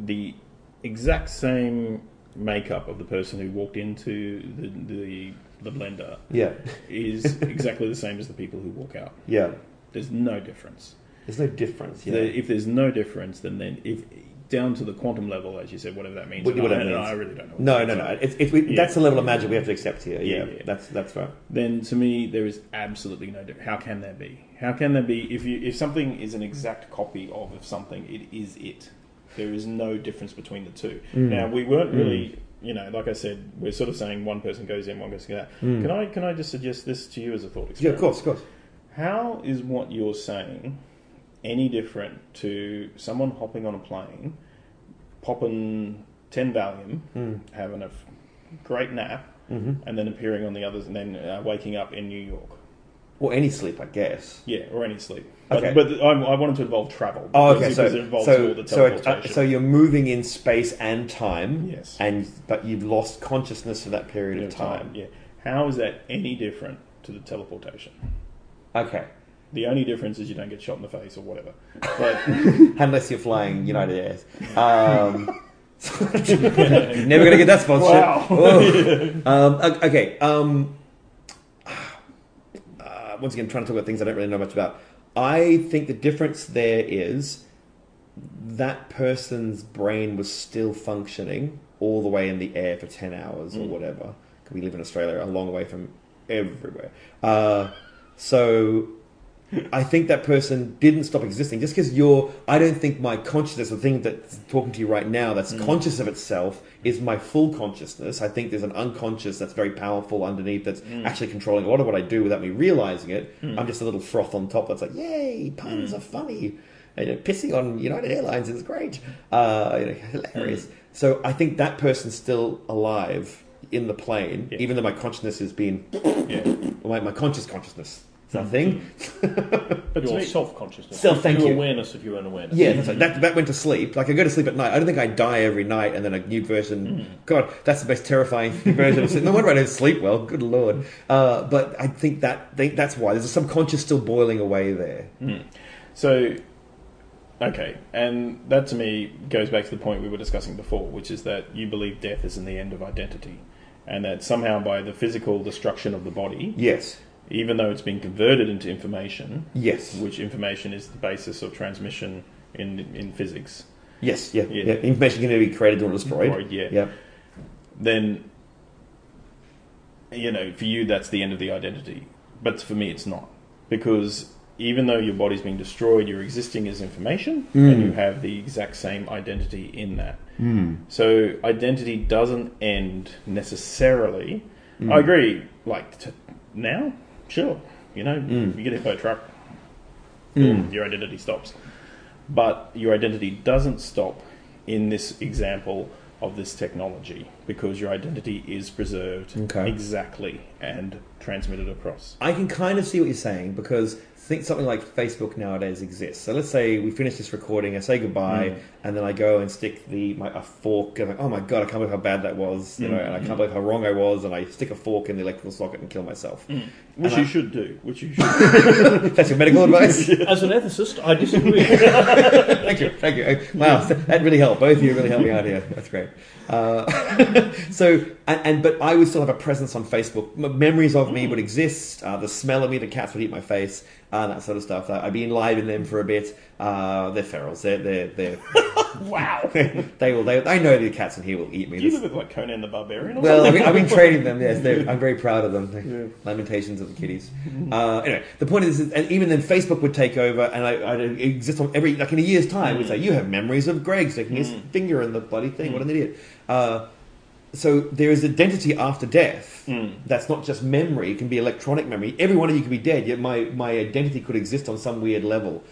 the exact same makeup of the person who walked into the the, the blender
Yeah.
is exactly the same as the people who walk out.
Yeah.
There's no difference.
There's no difference. Yeah.
The- if there's no difference, then then if down to the quantum level, as you said, whatever that means,
What- what
I,
means.
I really don't know. what
no, no, no. It's, it's, we,
Yeah.
That's the level of magic we have to accept here. Yeah.
Yeah.
That's, that's right.
then to me there is absolutely no difference. How can there be? How can there be if you if something is an exact copy of something, it is it. There is no difference between the two.
Mm.
Now we weren't really, you know, like I said, we're sort of saying one person goes in, one goes out. Can I can I just suggest this to you as a thought experiment?
Mm. Yeah, of course, of course.
How is what you're saying any different to someone hopping on a plane, popping ten Valium,
Mm.
having a f- great nap,
Mm-hmm.
and then appearing on the others, and then uh, waking up in New York?
Or any sleep, I guess.
Yeah, or any sleep. But,
Okay.
but I, I wanted to involve travel.
Oh, okay. So,
it involves
so,
all the
so, it, uh, so you're moving in space and time.
Yes.
And but you've lost consciousness for that period of time.
Yeah. How is that any different to the teleportation?
Okay.
The only difference is you don't get shot in the face or whatever. But
Unless you're flying United Airs. Um, never gonna get that sponsorship.
Wow.
Oh. um, o- okay. Um, uh, once again, trying to talk about things I don't really know much about. I think the difference there is that person's brain was still functioning all the way in the air for 10 hours or
Mm.
whatever. 'Cause We live in Australia, a long way from everywhere. Uh, so I think that person didn't stop existing just because you're. I don't think my consciousness, the thing that's talking to you right now, that's
Mm.
conscious of itself, is my full consciousness. I think there's an unconscious that's very powerful underneath that's
Mm.
actually controlling a lot of what I do without me realizing it. I'm just a little froth on top that's like, yay, puns
Mm.
are funny. And, you know, pissing on United Airlines is great. Uh, you know, hilarious. So I think that person's still alive in the plane,
Yeah.
even though my consciousness has been
yeah.
my, my conscious consciousness. Is that thing?
But mm-hmm. to
your self consciousness.
Self- thank
your
you.
awareness of your own awareness.
Yeah, that's right. that, that went to sleep. Like I go to sleep at night. I don't think I die every night and then a new version. Mm. God, that's the most terrifying version of sleep. No wonder I don't sleep well. Good lord. Uh, but I think that think that's why there's a subconscious still boiling away there. Mm.
So, okay, and that to me goes back to the point we were discussing before, which is that you believe death isn't the end of identity, and that somehow by the physical destruction of the body,
Yes.
even though it's been converted into information,
Yes.
which information is the basis of transmission in in physics,
Yes. Yeah.
Yeah.
yeah. Information can either be created or destroyed.
Right, yeah.
Yeah.
then you know for you that's the end of the identity. but for me, it's not because even though your body's being destroyed, you're existing as information, hmm. and you have the exact same identity in that. Hmm. So identity doesn't end necessarily. Hmm. I agree. Like t- now, sure, you know, you get hit by a truck, boom, your identity stops. But your identity doesn't stop in this example of this technology because your identity is preserved
Okay.
exactly and transmitted across.
I can kind of see what you're saying because think something like Facebook nowadays exists. So let's say we finish this recording, I say goodbye, mm. and then I go and stick the my, a fork. And I'm like, oh my god, I can't believe how bad that was, you know, mm. and I can't mm. believe how wrong I was, and I stick a fork in the electrical socket and kill myself.
Which
And
you
I-
should do. Which you should.
That's your medical advice.
As an ethicist, I disagree.
thank you, thank you. Wow, that really helped. Both of you really helped me out here. That's great. Uh, so, and, and but I would still have a presence on Facebook. M- memories of me would exist. Uh, the smell of me, the cats would eat my face, uh, that sort of stuff. I've been in live in them for a bit. Uh, they're ferals. They're they're they're.
wow.
they will. They, I know the cats in here will eat me.
Do you live like Conan the Barbarian? Or
well, I've been, I've been training them. Yes, I'm very proud of them. They're Lamentations of the kitties. Uh, anyway, the point is, and even then, Facebook would take over, and I, I'd exist on every like in a year's time. We'd say, "You have memories of Greg sticking his finger in the bloody thing. What an idiot!" Uh, so there is identity after death. That's not just memory; it can be electronic memory. Every one of you could be dead, yet my my identity could exist on some weird level.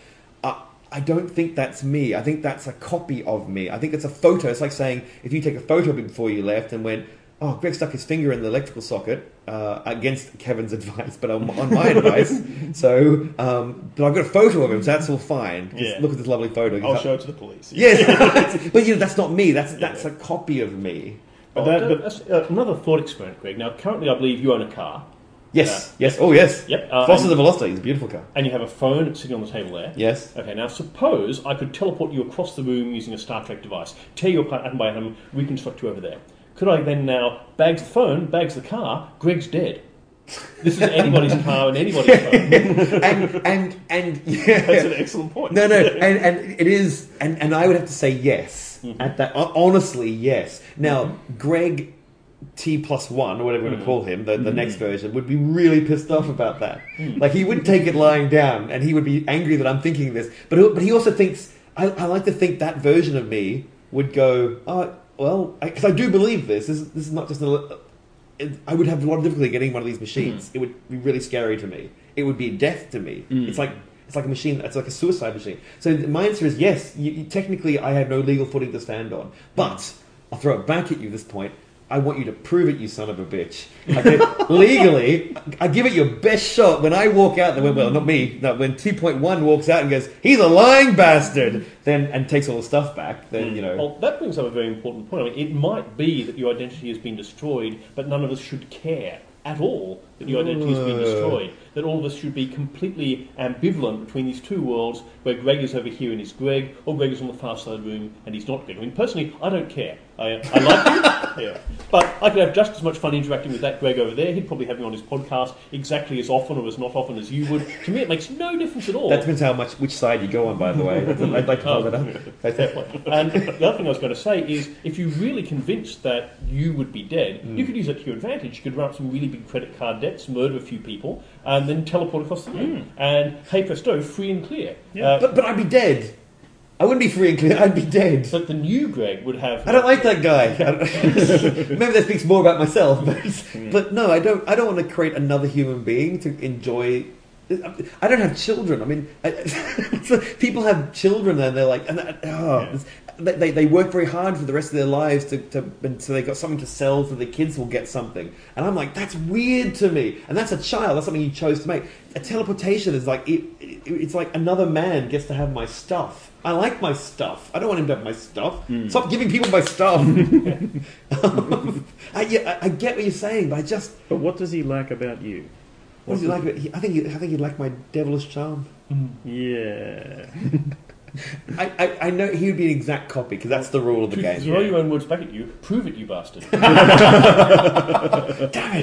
Uh, I don't think that's me. I think that's a copy of me. I think it's a photo. It's like saying if you take a photo of me before you left and went, "Oh, Greg stuck his finger in the electrical socket," uh, against Kevin's advice, but on, on my advice. So, um, but I've got a photo of him, so that's all fine.
Yeah.
Look at this lovely photo.
I'll show it to the police.
Yes, but you know that's not me. That's that's a copy of me.
But that, but
uh, another thought experiment, Greg. Now, currently, I believe you own a car,
Yes, yes, oh yes.
Yep, uh,
Foster
and-
the Velocity is a beautiful car.
and you have a phone sitting on the table there.
Yes.
Okay, now suppose I could teleport you across the room using a Star Trek device, tear you apart atom by atom, reconstruct you over there. Could I then now bags the phone, bags the car, Greg's dead. This is anybody's car and anybody's phone.
and and and yeah.
that's an excellent point.
No, no, and, and it is, and, and I would have to say yes Mm-hmm. at that. Honestly, yes. Now, mm-hmm. Greg T plus one, or whatever we're going to call him, the, the next mm-hmm. version, would be really pissed off about that. Mm. Like he wouldn't take it lying down, and he would be angry that I'm thinking this. But he- but he also thinks I, I like to think that version of me would go, oh well, because I, do believe this. This is, this is not just a. Uh, it, I would have a lot of difficulty getting one of these machines. It would be really scary to me. It would be death to me. Mm. It's like it's like a machine. It's like a suicide machine. So my answer is yes. You, you- technically, I have no legal footing to stand on. But I'll throw it back at you. This point, I want you to prove it, you son of a bitch. Okay, legally, I give it your best shot. When I walk out, then well, not me. No, when two point one walks out and goes, "He's a lying bastard," then and takes all the stuff back. Then you know.
Well, that brings up a very important point. I mean, it might be that your identity has been destroyed, but none of us should care at all that your identity has been destroyed. Mm. That all of us should be completely ambivalent between these two worlds, where Greg is over here and he's Greg, or Greg is on the far side of the room and he's not Greg. I mean, personally, I don't care. I, I like you, yeah. but I could have just as much fun interacting with that Greg over there. He'd probably have me on his podcast exactly as often or as not often as you would. To me, it makes no difference at all.
That depends how much which side you go on. By the way, I'd like to follow that up.
Fair point. And the other thing I was going to say is, if you're really convinced that you would be dead, you could use that to your advantage. You could run up some really big credit card debts, murder a few people, and then teleport across the room. And hey presto, free and clear. Uh,
But but I'd be dead. I wouldn't be free and clear. I'd be dead.
but the new Greg would have.
I don't like that guy. Maybe that speaks more about myself, but, hmm. but no, I don't. I don't want to create another human being to enjoy. I don't have children. I mean, I, people have children and they're like, and, oh, this- they, they, work very hard for the rest of their lives to, to so they got something to sell so their kids will get something. And I'm like, that's weird to me. And that's a child. That's something you chose to make. A teleportation is like it, it, it's like another man gets to have my stuff. I like my stuff. I don't want him to have my stuff. Hmm. Stop giving people my stuff. I, yeah, I, I get what you're saying, but I just
but what does he like about you?
what does he like? about- he- I think he, I think he'd like my devilish charm.
Yeah.
I, I, I know he would be an exact copy because that's the rule of the game.
throw your own words back at you, prove it, you bastard.
Damn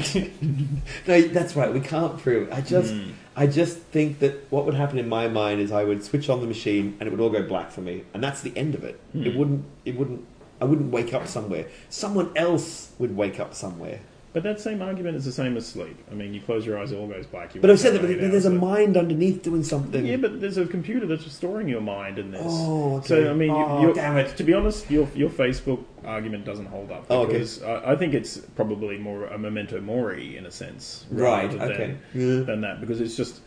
it! no, that's right. We can't prove. it. I just, hmm. I just think that what would happen in my mind is I would switch on the machine and it would all go black for me, and that's the end of it. Hmm. It wouldn't. It wouldn't. I wouldn't wake up somewhere. Someone else would wake up somewhere.
But that same argument is the same as sleep. I mean, you close your eyes, it all goes black. You
But I've said that but there's a
hours
mind underneath doing something.
Yeah, but there's a computer that's storing your mind in this.
Oh, okay.
So I mean, you,
Oh,
you're-
damn it.
To be honest, your your Facebook argument doesn't hold up
Oh, okay.
because I, I think it's probably more a memento mori in a sense,
Right,
rather
okay.
Than,
Yeah.
than that because it's just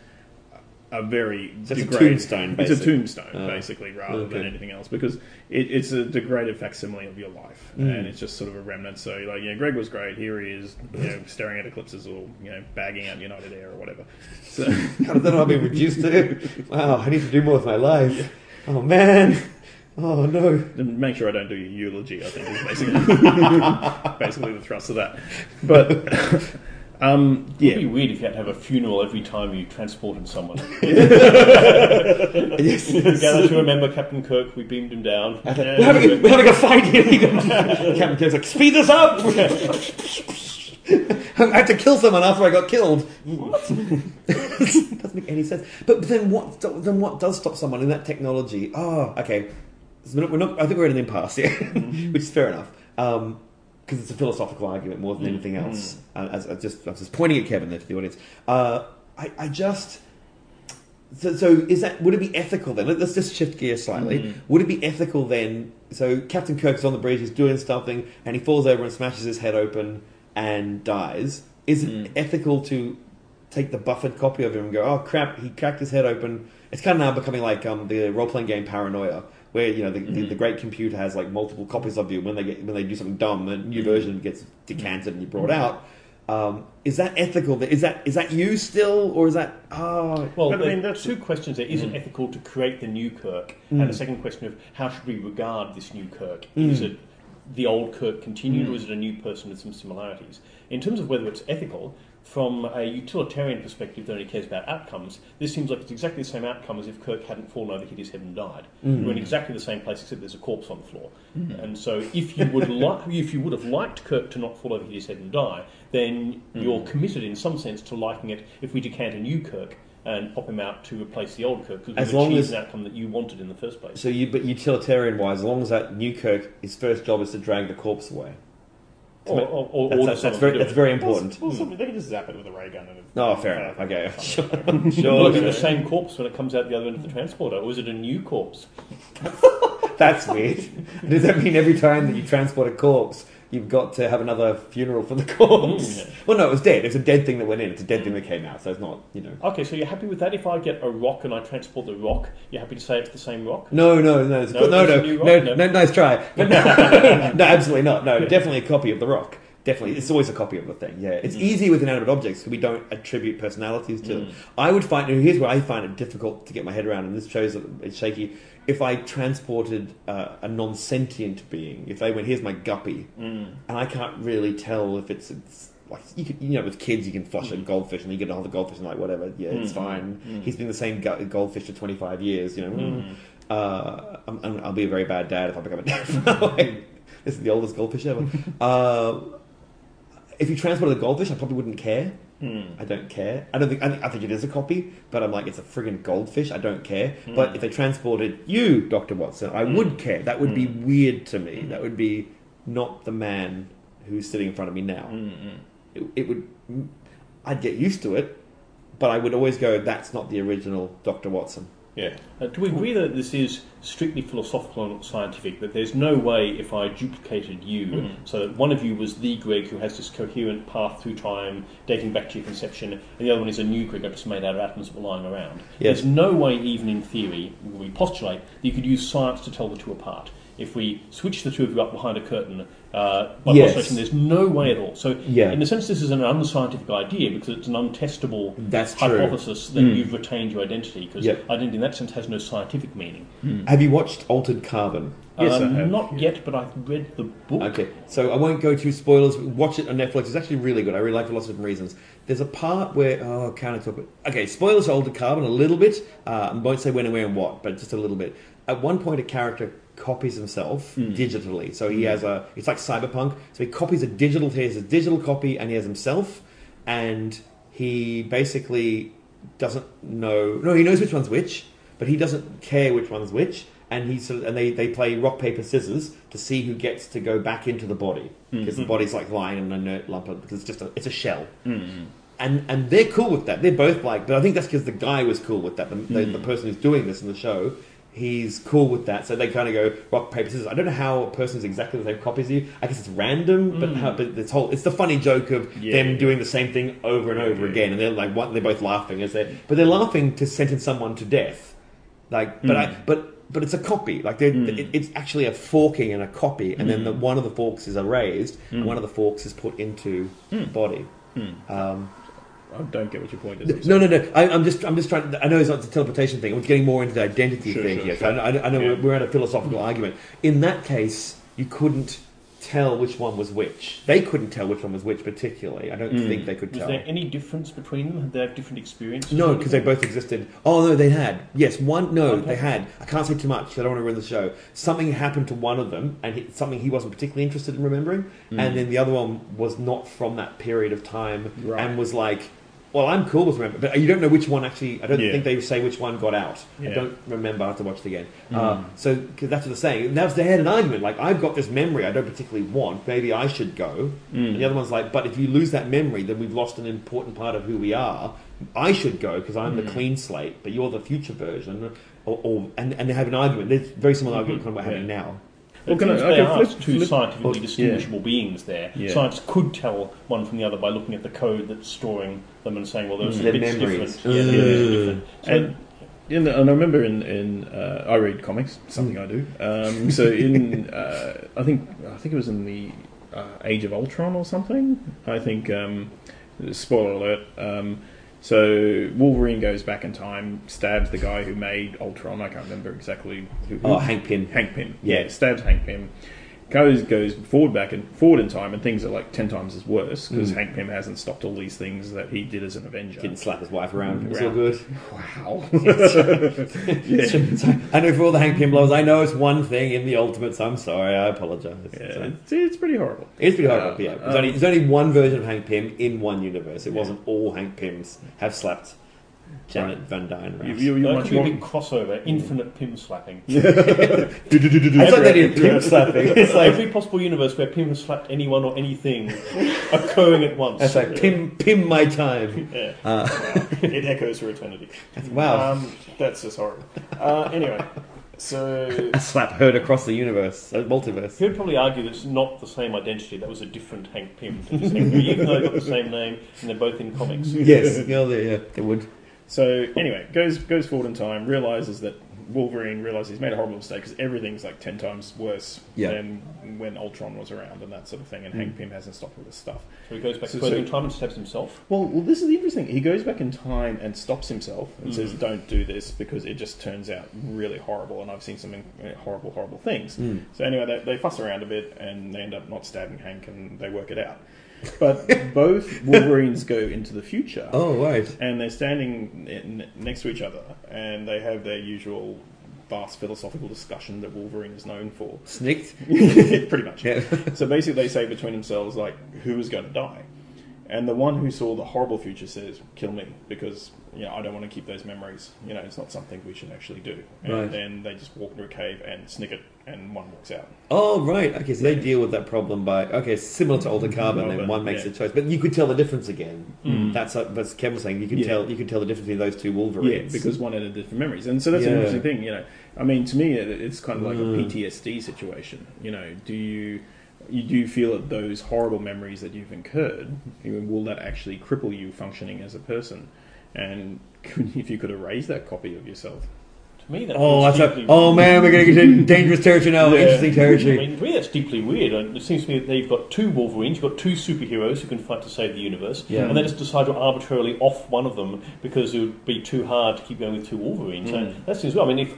a very
So it's a
degraded-
tombstone,
It's a tombstone,
Oh,
basically, rather
okay.
than anything else because it, it's a degraded facsimile of your life,
Mm.
and it's just sort of a remnant. So like, yeah, Greg was great. Here he is, you know, staring at eclipses or you know, bagging out United Air or whatever. So.
How did that not be reduced to? Wow, I need to do more with my life. Oh man. Oh no.
And make sure I don't do your eulogy. I think is basically basically the thrust of that. But um,
It'd be weird if you had to have a funeral every time you transported someone.
Yes.
Gather to remember Captain Kirk. We beamed him down.
We're having, we're having a fight here. Captain Kirk's like, speed this up! I had to kill someone after I got killed. What? Doesn't make any sense. But then what? Then what does stop someone in that technology? Oh, okay. So we're not, we're not, I think we're at an impasse here, which is fair enough. Because it's a philosophical argument more than anything else. Uh, as, I just, I was just pointing at Kevin there to the audience. Uh, I, I just. So, so is that would it be ethical then? Let- Let's just shift gears slightly. Would it be ethical then? So Captain Kirk is on the bridge, he's doing something, and he falls over and smashes his head open and dies. Is it ethical to take the buffered copy of him and go, "Oh crap, he cracked his head open"? It's kind of now becoming like um, the role playing game Paranoia, where you know the, the, the mm-hmm. great computer has like multiple copies of you. When they get when they do something dumb, a new mm-hmm. version gets decanted and you brought mm-hmm. out. Um, is that ethical? Is that is that you still, or is that oh?
Well,
But I
there
mean,
are two questions there. Is it ethical to create the new Kirk? Mm. And the second question of how should we regard this new Kirk? Mm. Is it the old Kirk continued, mm. or is it a new person with some similarities? In terms of whether it's ethical, from a utilitarian perspective that only cares about outcomes, this seems like it's exactly the same outcome as if Kirk hadn't fallen over, hit his head, and died. Mm. We're in exactly the same place, except there's a corpse on the floor. Mm. And so, if you would like, if you would have liked Kirk to not fall over, hit his head, and die, then mm. you're committed in some sense to liking it. If we decant a new Kirk and pop him out to replace the old Kirk, because
As
we've
long
achieved
as-
an outcome that you wanted in the first place.
So you, but utilitarian wise, as long as that new Kirk, his first job is to drag the corpse away.
Or, or, or
That's,
order
that's, that's very that's very important.
Well, hmm. something- they can just zap it with a ray gun. And it-
Oh, fair enough. Okay, sure,
Will
sure.
it the same corpse when it comes out the other end of the transporter, or is it a new corpse?
That's weird. Does that mean every time that you transport a corpse, you've got to have another funeral for the corpse?
Mm, yeah.
Well, no, it was dead. It's a dead thing that went in. It's a dead thing that came out. So it's not, you know.
Okay, so you're happy with that? If I get a rock and I transport the rock, you're happy to say it's the same rock?
No, no, no, it's
No,
no, no, no,
rock?
no,
No.
Nice try. But no, no, absolutely not. No, definitely a copy of the rock. Definitely, it's always a copy of the thing. Yeah, it's easy with inanimate objects because we don't attribute personalities to them. I would find here's where I find it difficult to get my head around, and this shows that it's shaky. If I transported uh, a non-sentient being, if they went, "Here's my guppy," and I can't really tell if it's, it's like you, could, you know, with kids you can flush a goldfish and you get another goldfish and like whatever, yeah, it's fine. He's been the same gu- goldfish for 25 years, you know. Uh, I'm, I'm, I'll be a very bad dad if I become a dad. this is the oldest goldfish ever. uh, if you transported a goldfish, I probably wouldn't care. Hmm. I don't care. I don't think. I think, I think it is a copy, but I'm like, it's a friggin' goldfish. I don't care. Hmm. But if they transported you, Doctor Watson, I would hmm. care. That would be weird to me. That would be not the man who's sitting in front of me now. It, it would. I'd get used to it, but I would always go, "That's not the original Doctor Watson."
Yeah. Uh, do we agree that this is strictly philosophical and not scientific? That there's no way if I duplicated you, so that one of you was the Greg who has this coherent path through time dating back to your conception, and the other one is a new Greg just made out of atoms that were lying around.
Yes.
There's no way, even in theory, we postulate that you could use science to tell the two apart. If we switch the two of you up behind a curtain, uh, by
Yes.
postulation, there's no way at all. So,
Yeah.
in a sense, this is an unscientific idea because it's an untestable
That's true.
hypothesis that you've retained your identity because
Yep.
identity in that sense has no scientific meaning.
Have you watched Altered Carbon?
Yes, I
um,
have,
not
yeah.
yet, but I've read the book.
Okay, so I won't go to spoilers. Watch it on Netflix. It's actually really good. I really like it for lots of different reasons. There's a part where oh, can I talk? About, okay, spoilers for Altered Carbon a little bit. Uh, I won't say when and where and what, but just a little bit. At one point, a character copies himself hmm. digitally. So he hmm. has a. It's like cyberpunk. So he copies a digital. He has a digital copy, and he has himself, and he basically doesn't know. No, he knows which one's which, but he doesn't care which one's which. and he sort of, and they, they play rock paper scissors to see who gets to go back into the body hmm, because the body's like lying in an inert lump because it's just a, it's a shell. And and they're cool with that. They're both like, but I think that's because the guy was cool with that. The, the, the person who's doing this in the show, he's cool with that. So they kind of go rock paper scissors. I don't know how a person is exactly the same copy as you. I guess it's random, but mm. how, but it's whole. It's the funny joke of
Yeah.
them doing the same thing over and over
Yeah.
again, and they're like, what, they're both laughing as they, but they're laughing to sentence someone to death. Like, but I, mm. but but it's a copy. Like, mm. it, it's actually a forking and a copy, and then the, one of the forks is erased, and one of the forks is put into the body. Um,
I don't get what your point is.
no, no, no. I, I'm just, I'm just trying. I know it's not the teleportation thing. I'm getting more into the identity
Sure,
thing
sure,
here.
sure.
So I, I, I know
Yeah.
we're, we're at a philosophical argument. In that case, you couldn't tell which one was which. They couldn't tell which one was which particularly. I don't hmm. think they could
Was
tell.
there any difference between them? Did they have different experiences?
No, because they both existed. Oh no, they had. Yes, one. No,
Okay.
they had. I can't say too much. I don't want to ruin the show. Something happened to one of them, and he, something he wasn't particularly interested in remembering, hmm. and then the other one was not from that period of time,
Right.
and was like, "Well, I'm cool with remember," but you don't know which one actually. I don't
Yeah.
think they say which one got out. I don't remember. I have to watch it again. Uh, so because that's what they're saying. And that was they had an argument. Like I've got this memory I don't particularly want. Maybe I should go. Hmm. And the other one's like, but if you lose that memory, then we've lost an important part of who we are. I should go because I'm the hmm. clean slate, but you're the future version. Or, or and, and they have an argument. There's very similar argument mm-hmm. kind of what we're having
Yeah.
now.
Well, can I-
seems
I
they
can
are
flip-
two
flip-
scientifically
oh, yeah.
distinguishable beings there.
Yeah.
Scientists could tell one from the other by looking at the code that's storing them and saying, well, those
Their
bits
memories.
different. Yeah, their bits are different. So
And, in the, and I remember in, in uh, I read comics, something I do. Um, so in uh, I think I think it was in the uh, Age of Ultron or something. I think um, spoiler alert. Um, so Wolverine goes back in time, stabs the guy who made Ultron. I can't remember exactly who.
Oh, Hank Pym.
Hank Pym.
Yeah.
Yeah, stabs Hank Pym. Goes goes forward back and forward in time, and things are like ten times as worse because
Mm.
Hank Pym hasn't stopped all these things that he did as an Avenger.
Didn't slap his wife around. It's all good.
Wow.
I know for all the Hank Pym blows, I know it's one thing in the Ultimates. I'm sorry. I apologize.
Yeah,
It's,
it's, it's pretty horrible.
It's pretty horrible,
Uh,
yeah. There's,
um,
only, there's only one version of Hank Pym in one universe. It wasn't all Hank Pyms have slapped Janet Van Dyne
You,
around.
you, you
that
much
could be a
more.
big crossover, infinite Pym slapping.
it's like they did Pym slapping. It's like,
Every possible universe where Pym has slapped anyone or anything occurring at once.
it's like pim Pym my time.
Yeah.
Uh,
it echoes for eternity.
wow.
Um, that's just horrible. Uh, anyway, so
a slap heard across the universe, uh, multiverse.
He would probably argue that it's not the same identity. That was a different Hank Pym. to this Hank Pym, Even though they've got the same name and they're both in comics.
Yes, yeah, yeah, it would.
So anyway, goes goes forward in time, realizes that Wolverine realizes he's made a horrible mistake because everything's like ten times worse
Yeah.
than when Ultron was around and that sort of thing. And Hank mm. Pym hasn't stopped all this stuff.
So he goes back
So-
further
so-
in time and stabs himself.
Well, well, this is the interesting. He goes back in time and stops himself and mm. says, "Don't do this because it just turns out really horrible." And I've seen some uh, horrible, horrible things. Mm. So anyway, they, they fuss around a bit and they end up not stabbing Hank and they work it out. But both Wolverines go into the future.
Oh, right.
and they're standing in, next to each other, and they have their usual vast philosophical discussion that Wolverine is known for.
Snicked.
Pretty much.
Yeah.
So basically, they say between themselves, like, who is going to die? And the one who saw the horrible future says, "Kill me," because you know I don't want to keep those memories. You know, it's not something we should actually do. And
Right.
then they just walk into a cave and snick it, and one walks out.
Oh, right. Okay, so they deal with that problem by okay, similar to Altered Carbon, and
Carbon,
one makes
yeah.
a choice, but you could tell the difference again. That's what that's Kevin was saying. You could
Yeah.
tell you could tell the difference between those two
Yeah,
Wolverines.
because one had a different memories, and so that's
Yeah.
an interesting thing. You know, I mean, to me, it- it's kind of like
Mm.
a PTSD situation. You know, do you you do feel that those horrible memories that you've incurred will that actually cripple you functioning as a person? And could, if you could erase that copy of yourself,
To me, that
oh, that's a, oh man, we're going to get into dangerous territory now.
Yeah.
Interesting
I
territory.
mean, to me, that's deeply weird. It seems to me that they've got two Wolverines, you've got two superheroes who can fight to save the universe,
Yeah.
and they just decide to arbitrarily off one of them because it would be too hard to keep going with two Wolverines. So
Mm.
that seems well. I mean, if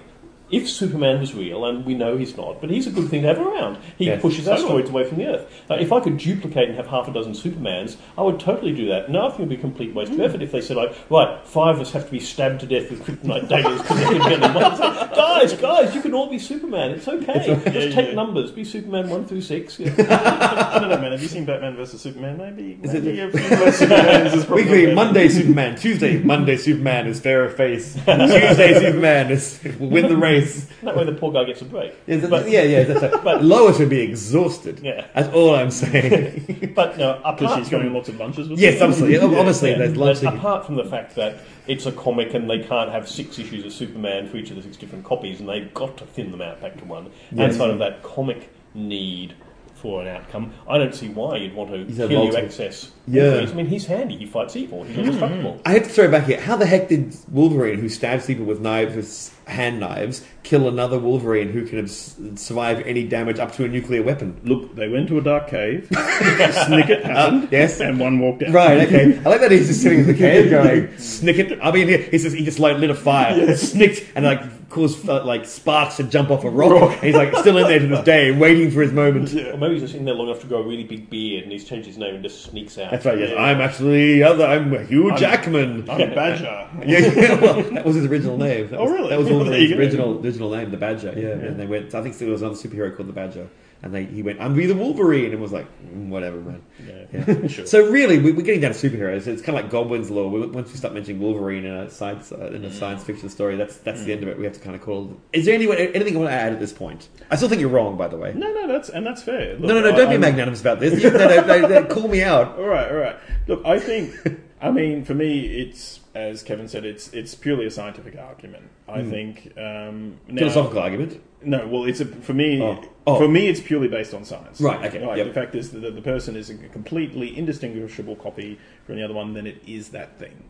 if Superman was real, and we know he's not, but he's a good thing to have around. He
Yes,
pushes
totally.
asteroids away from the Earth. Now, if I could duplicate and have half a dozen Supermans, I would totally do that. No, I think it would be a complete waste of hmm. effort if they said, like, right, five of us have to be stabbed to death with kryptonite daggers because they can get them. Like, guys, guys, you can all be Superman. It's okay. Just take
yeah.
numbers. Be Superman one through six. Yeah.
I don't know, man. Have you seen Batman versus Superman? Maybe,
Is
maybe a few is
Weekly. Monday Superman, Tuesday Monday Superman is fairer face, Tuesday Superman is win the race. Nice.
That way the poor guy gets a break.
Yeah, that-
But-
yeah, yeah. That's right.
but-
Lois would be exhausted.
Yeah.
That's all I'm saying.
But no,
Because
apart
she's
from,
going on lots of lunches with
yes,
them.
obviously. Obviously,
Yeah,
there's
but apart from the fact that it's a comic and they can't have six issues of Superman for each of the six different copies, and they've got to thin them out back to one.
Yes.
Outside of that comic need for an outcome, I don't see why you'd want to
He's
kill your
multiple-
excess.
Yeah.
I mean, he's handy. He fights evil. He's indestructible. Mm-hmm.
I have to throw back here. How the heck did Wolverine, who stabs people with knives, with hand knives, kill another Wolverine who can survive any damage up to a nuclear weapon?
Look, they went to a dark cave. Snicket uh, happened.
yes.
And one walked out.
Right, okay. I like that he's just sitting in the cave going, snicket. I mean, he, he, just, he just like lit a fire, snicked, and like caused uh, like sparks to jump off a rock. And he's like still in there to this day, waiting for his moment.
Or maybe he's just in there long enough to grow a really big beard, and he's changed his name and just sneaks out.
That's right, yes. I'm actually other. I'm Hugh
I'm-
Jackman.
I'm badger.
Yeah, yeah, well, that was his original name. That
Oh,
was,
really?
That was
There
Wolverine's
you go.
original original name, the Badger. Yeah, and they went. I think there was another superhero called the Badger, and they he went, "I'm be the Wolverine," and was like, "Mm, "Whatever, man."
Yeah,
Yeah.
sure.
So really, we, we're getting down to superheroes. It's kind of like Godwin's law. We, once we start mentioning Wolverine in a science uh, in a science fiction story, that's that's the end of it. We have to kind of call. It. Is there any, anything you want to add at this point? I still think you're wrong, by the way.
No, no, that's and that's fair. Look,
No, no, no!
I-
Don't be
I'm-
magnanimous about this. No, no, no, no, call me out.
All right, all right. Look, I think, I mean, for me, it's as Kevin said, it's it's purely a scientific argument. I think um, now,
Philosophical argument.
No, well, it's a, for me.
Oh. Oh.
For me, it's purely based on science.
Right, okay,
Right,
yep.
The fact is that the person is a completely indistinguishable copy from the other one. Then it is that thing.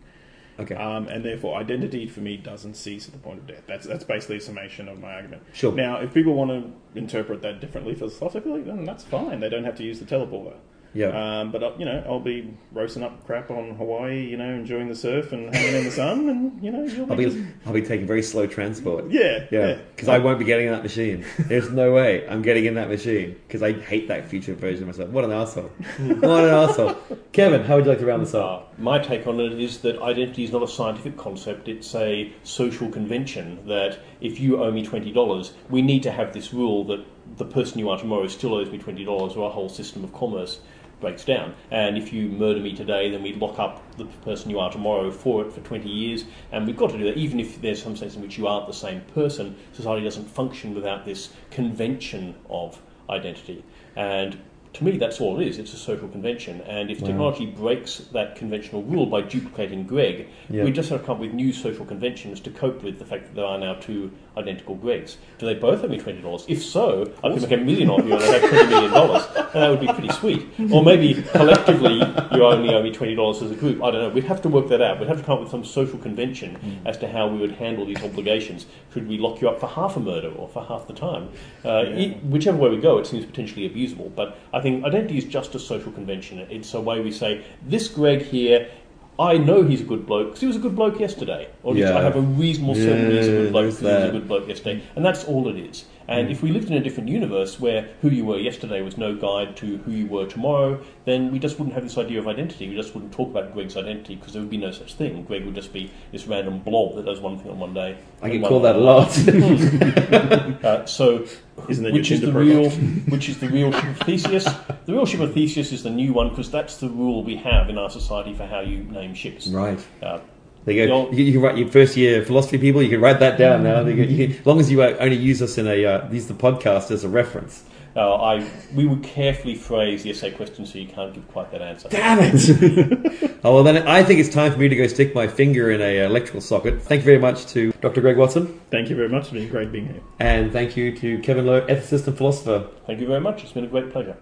Okay.
Um, and therefore, identity for me doesn't cease at the point of death. That's that's basically a summation of my argument.
Sure.
Now, if people want to interpret that differently philosophically, then that's fine. They don't have to use the teleporter.
Yeah.
Um, but uh, you know, I'll be roasting up crap on Hawaii. You know, enjoying the surf and hanging in the sun, and you know, you'll
I'll
be.
be I'll be taking very slow transport.
yeah,
Yeah, because I won't be getting in that machine. There's no way I'm getting in that machine because I hate that future version of myself. What an asshole! what an asshole! Kevin, how would you like to round this
Uh,
up?
my take on it is that identity is not a scientific concept, it's a social convention that if you owe me $20, we need to have this rule that the person you are tomorrow still owes me $20 or our whole system of commerce breaks down. And if you murder me today, then we lock up the person you are tomorrow for it for 20 years. And we've got to do that, even if there's some sense in which you aren't the same person. Society doesn't function without this convention of identity. And to me, that's all it is. It's a social convention. And if technology breaks that conventional rule by duplicating Greg,
Yeah.
we just have to come up with new social conventions to cope with the fact that there are now two identical Gregs. Do they both owe me twenty dollars? If so, I could make a million of you and I'd have twenty million dollars, and that would be pretty sweet. Or maybe collectively you only owe me twenty dollars as a group. I don't know. We'd have to work that out. We'd have to come up with some social convention as to how we would handle these obligations. Should we lock you up for half a murder or for half the time? Uh, it- whichever way we go, it seems potentially abusable. But I think identity is just a social convention. It's a way we say this Greg here. I know he's a good bloke because he was a good bloke yesterday. Or
Yeah.
I have a reasonable certainty he's a good bloke because he was a good bloke yesterday. And that's all it is. And if we lived in a different universe where who you were yesterday was no guide to who you were tomorrow, then we just wouldn't have this idea of identity. We just wouldn't talk about Greg's identity because there would be no such thing. Greg would just be this random blob that does one thing on one day.
I
and
get called that a lot.
Uh, so,
Isn't
which is the real, which is the real ship of Theseus? The real ship of Theseus is the new one because that's the rule we have in our society for how you name ships.
right.
Uh,
There you go.
You'll-
You, you can write your first year philosophy people. You can write that down now. You can- you can- as long as you uh, only use us in a uh, use the podcast as a reference.
uh, I we would carefully phrase the essay question so you can't give quite that answer.
Damn it! oh well, then I think it's time for me to go stick my finger in a uh, electrical socket. Thank you very much to Dr. Greg Watson,
Thank you very much. It's been great being here.
and thank you to Kevin Lowe, ethicist and philosopher.
Thank you very much. It's been a great pleasure.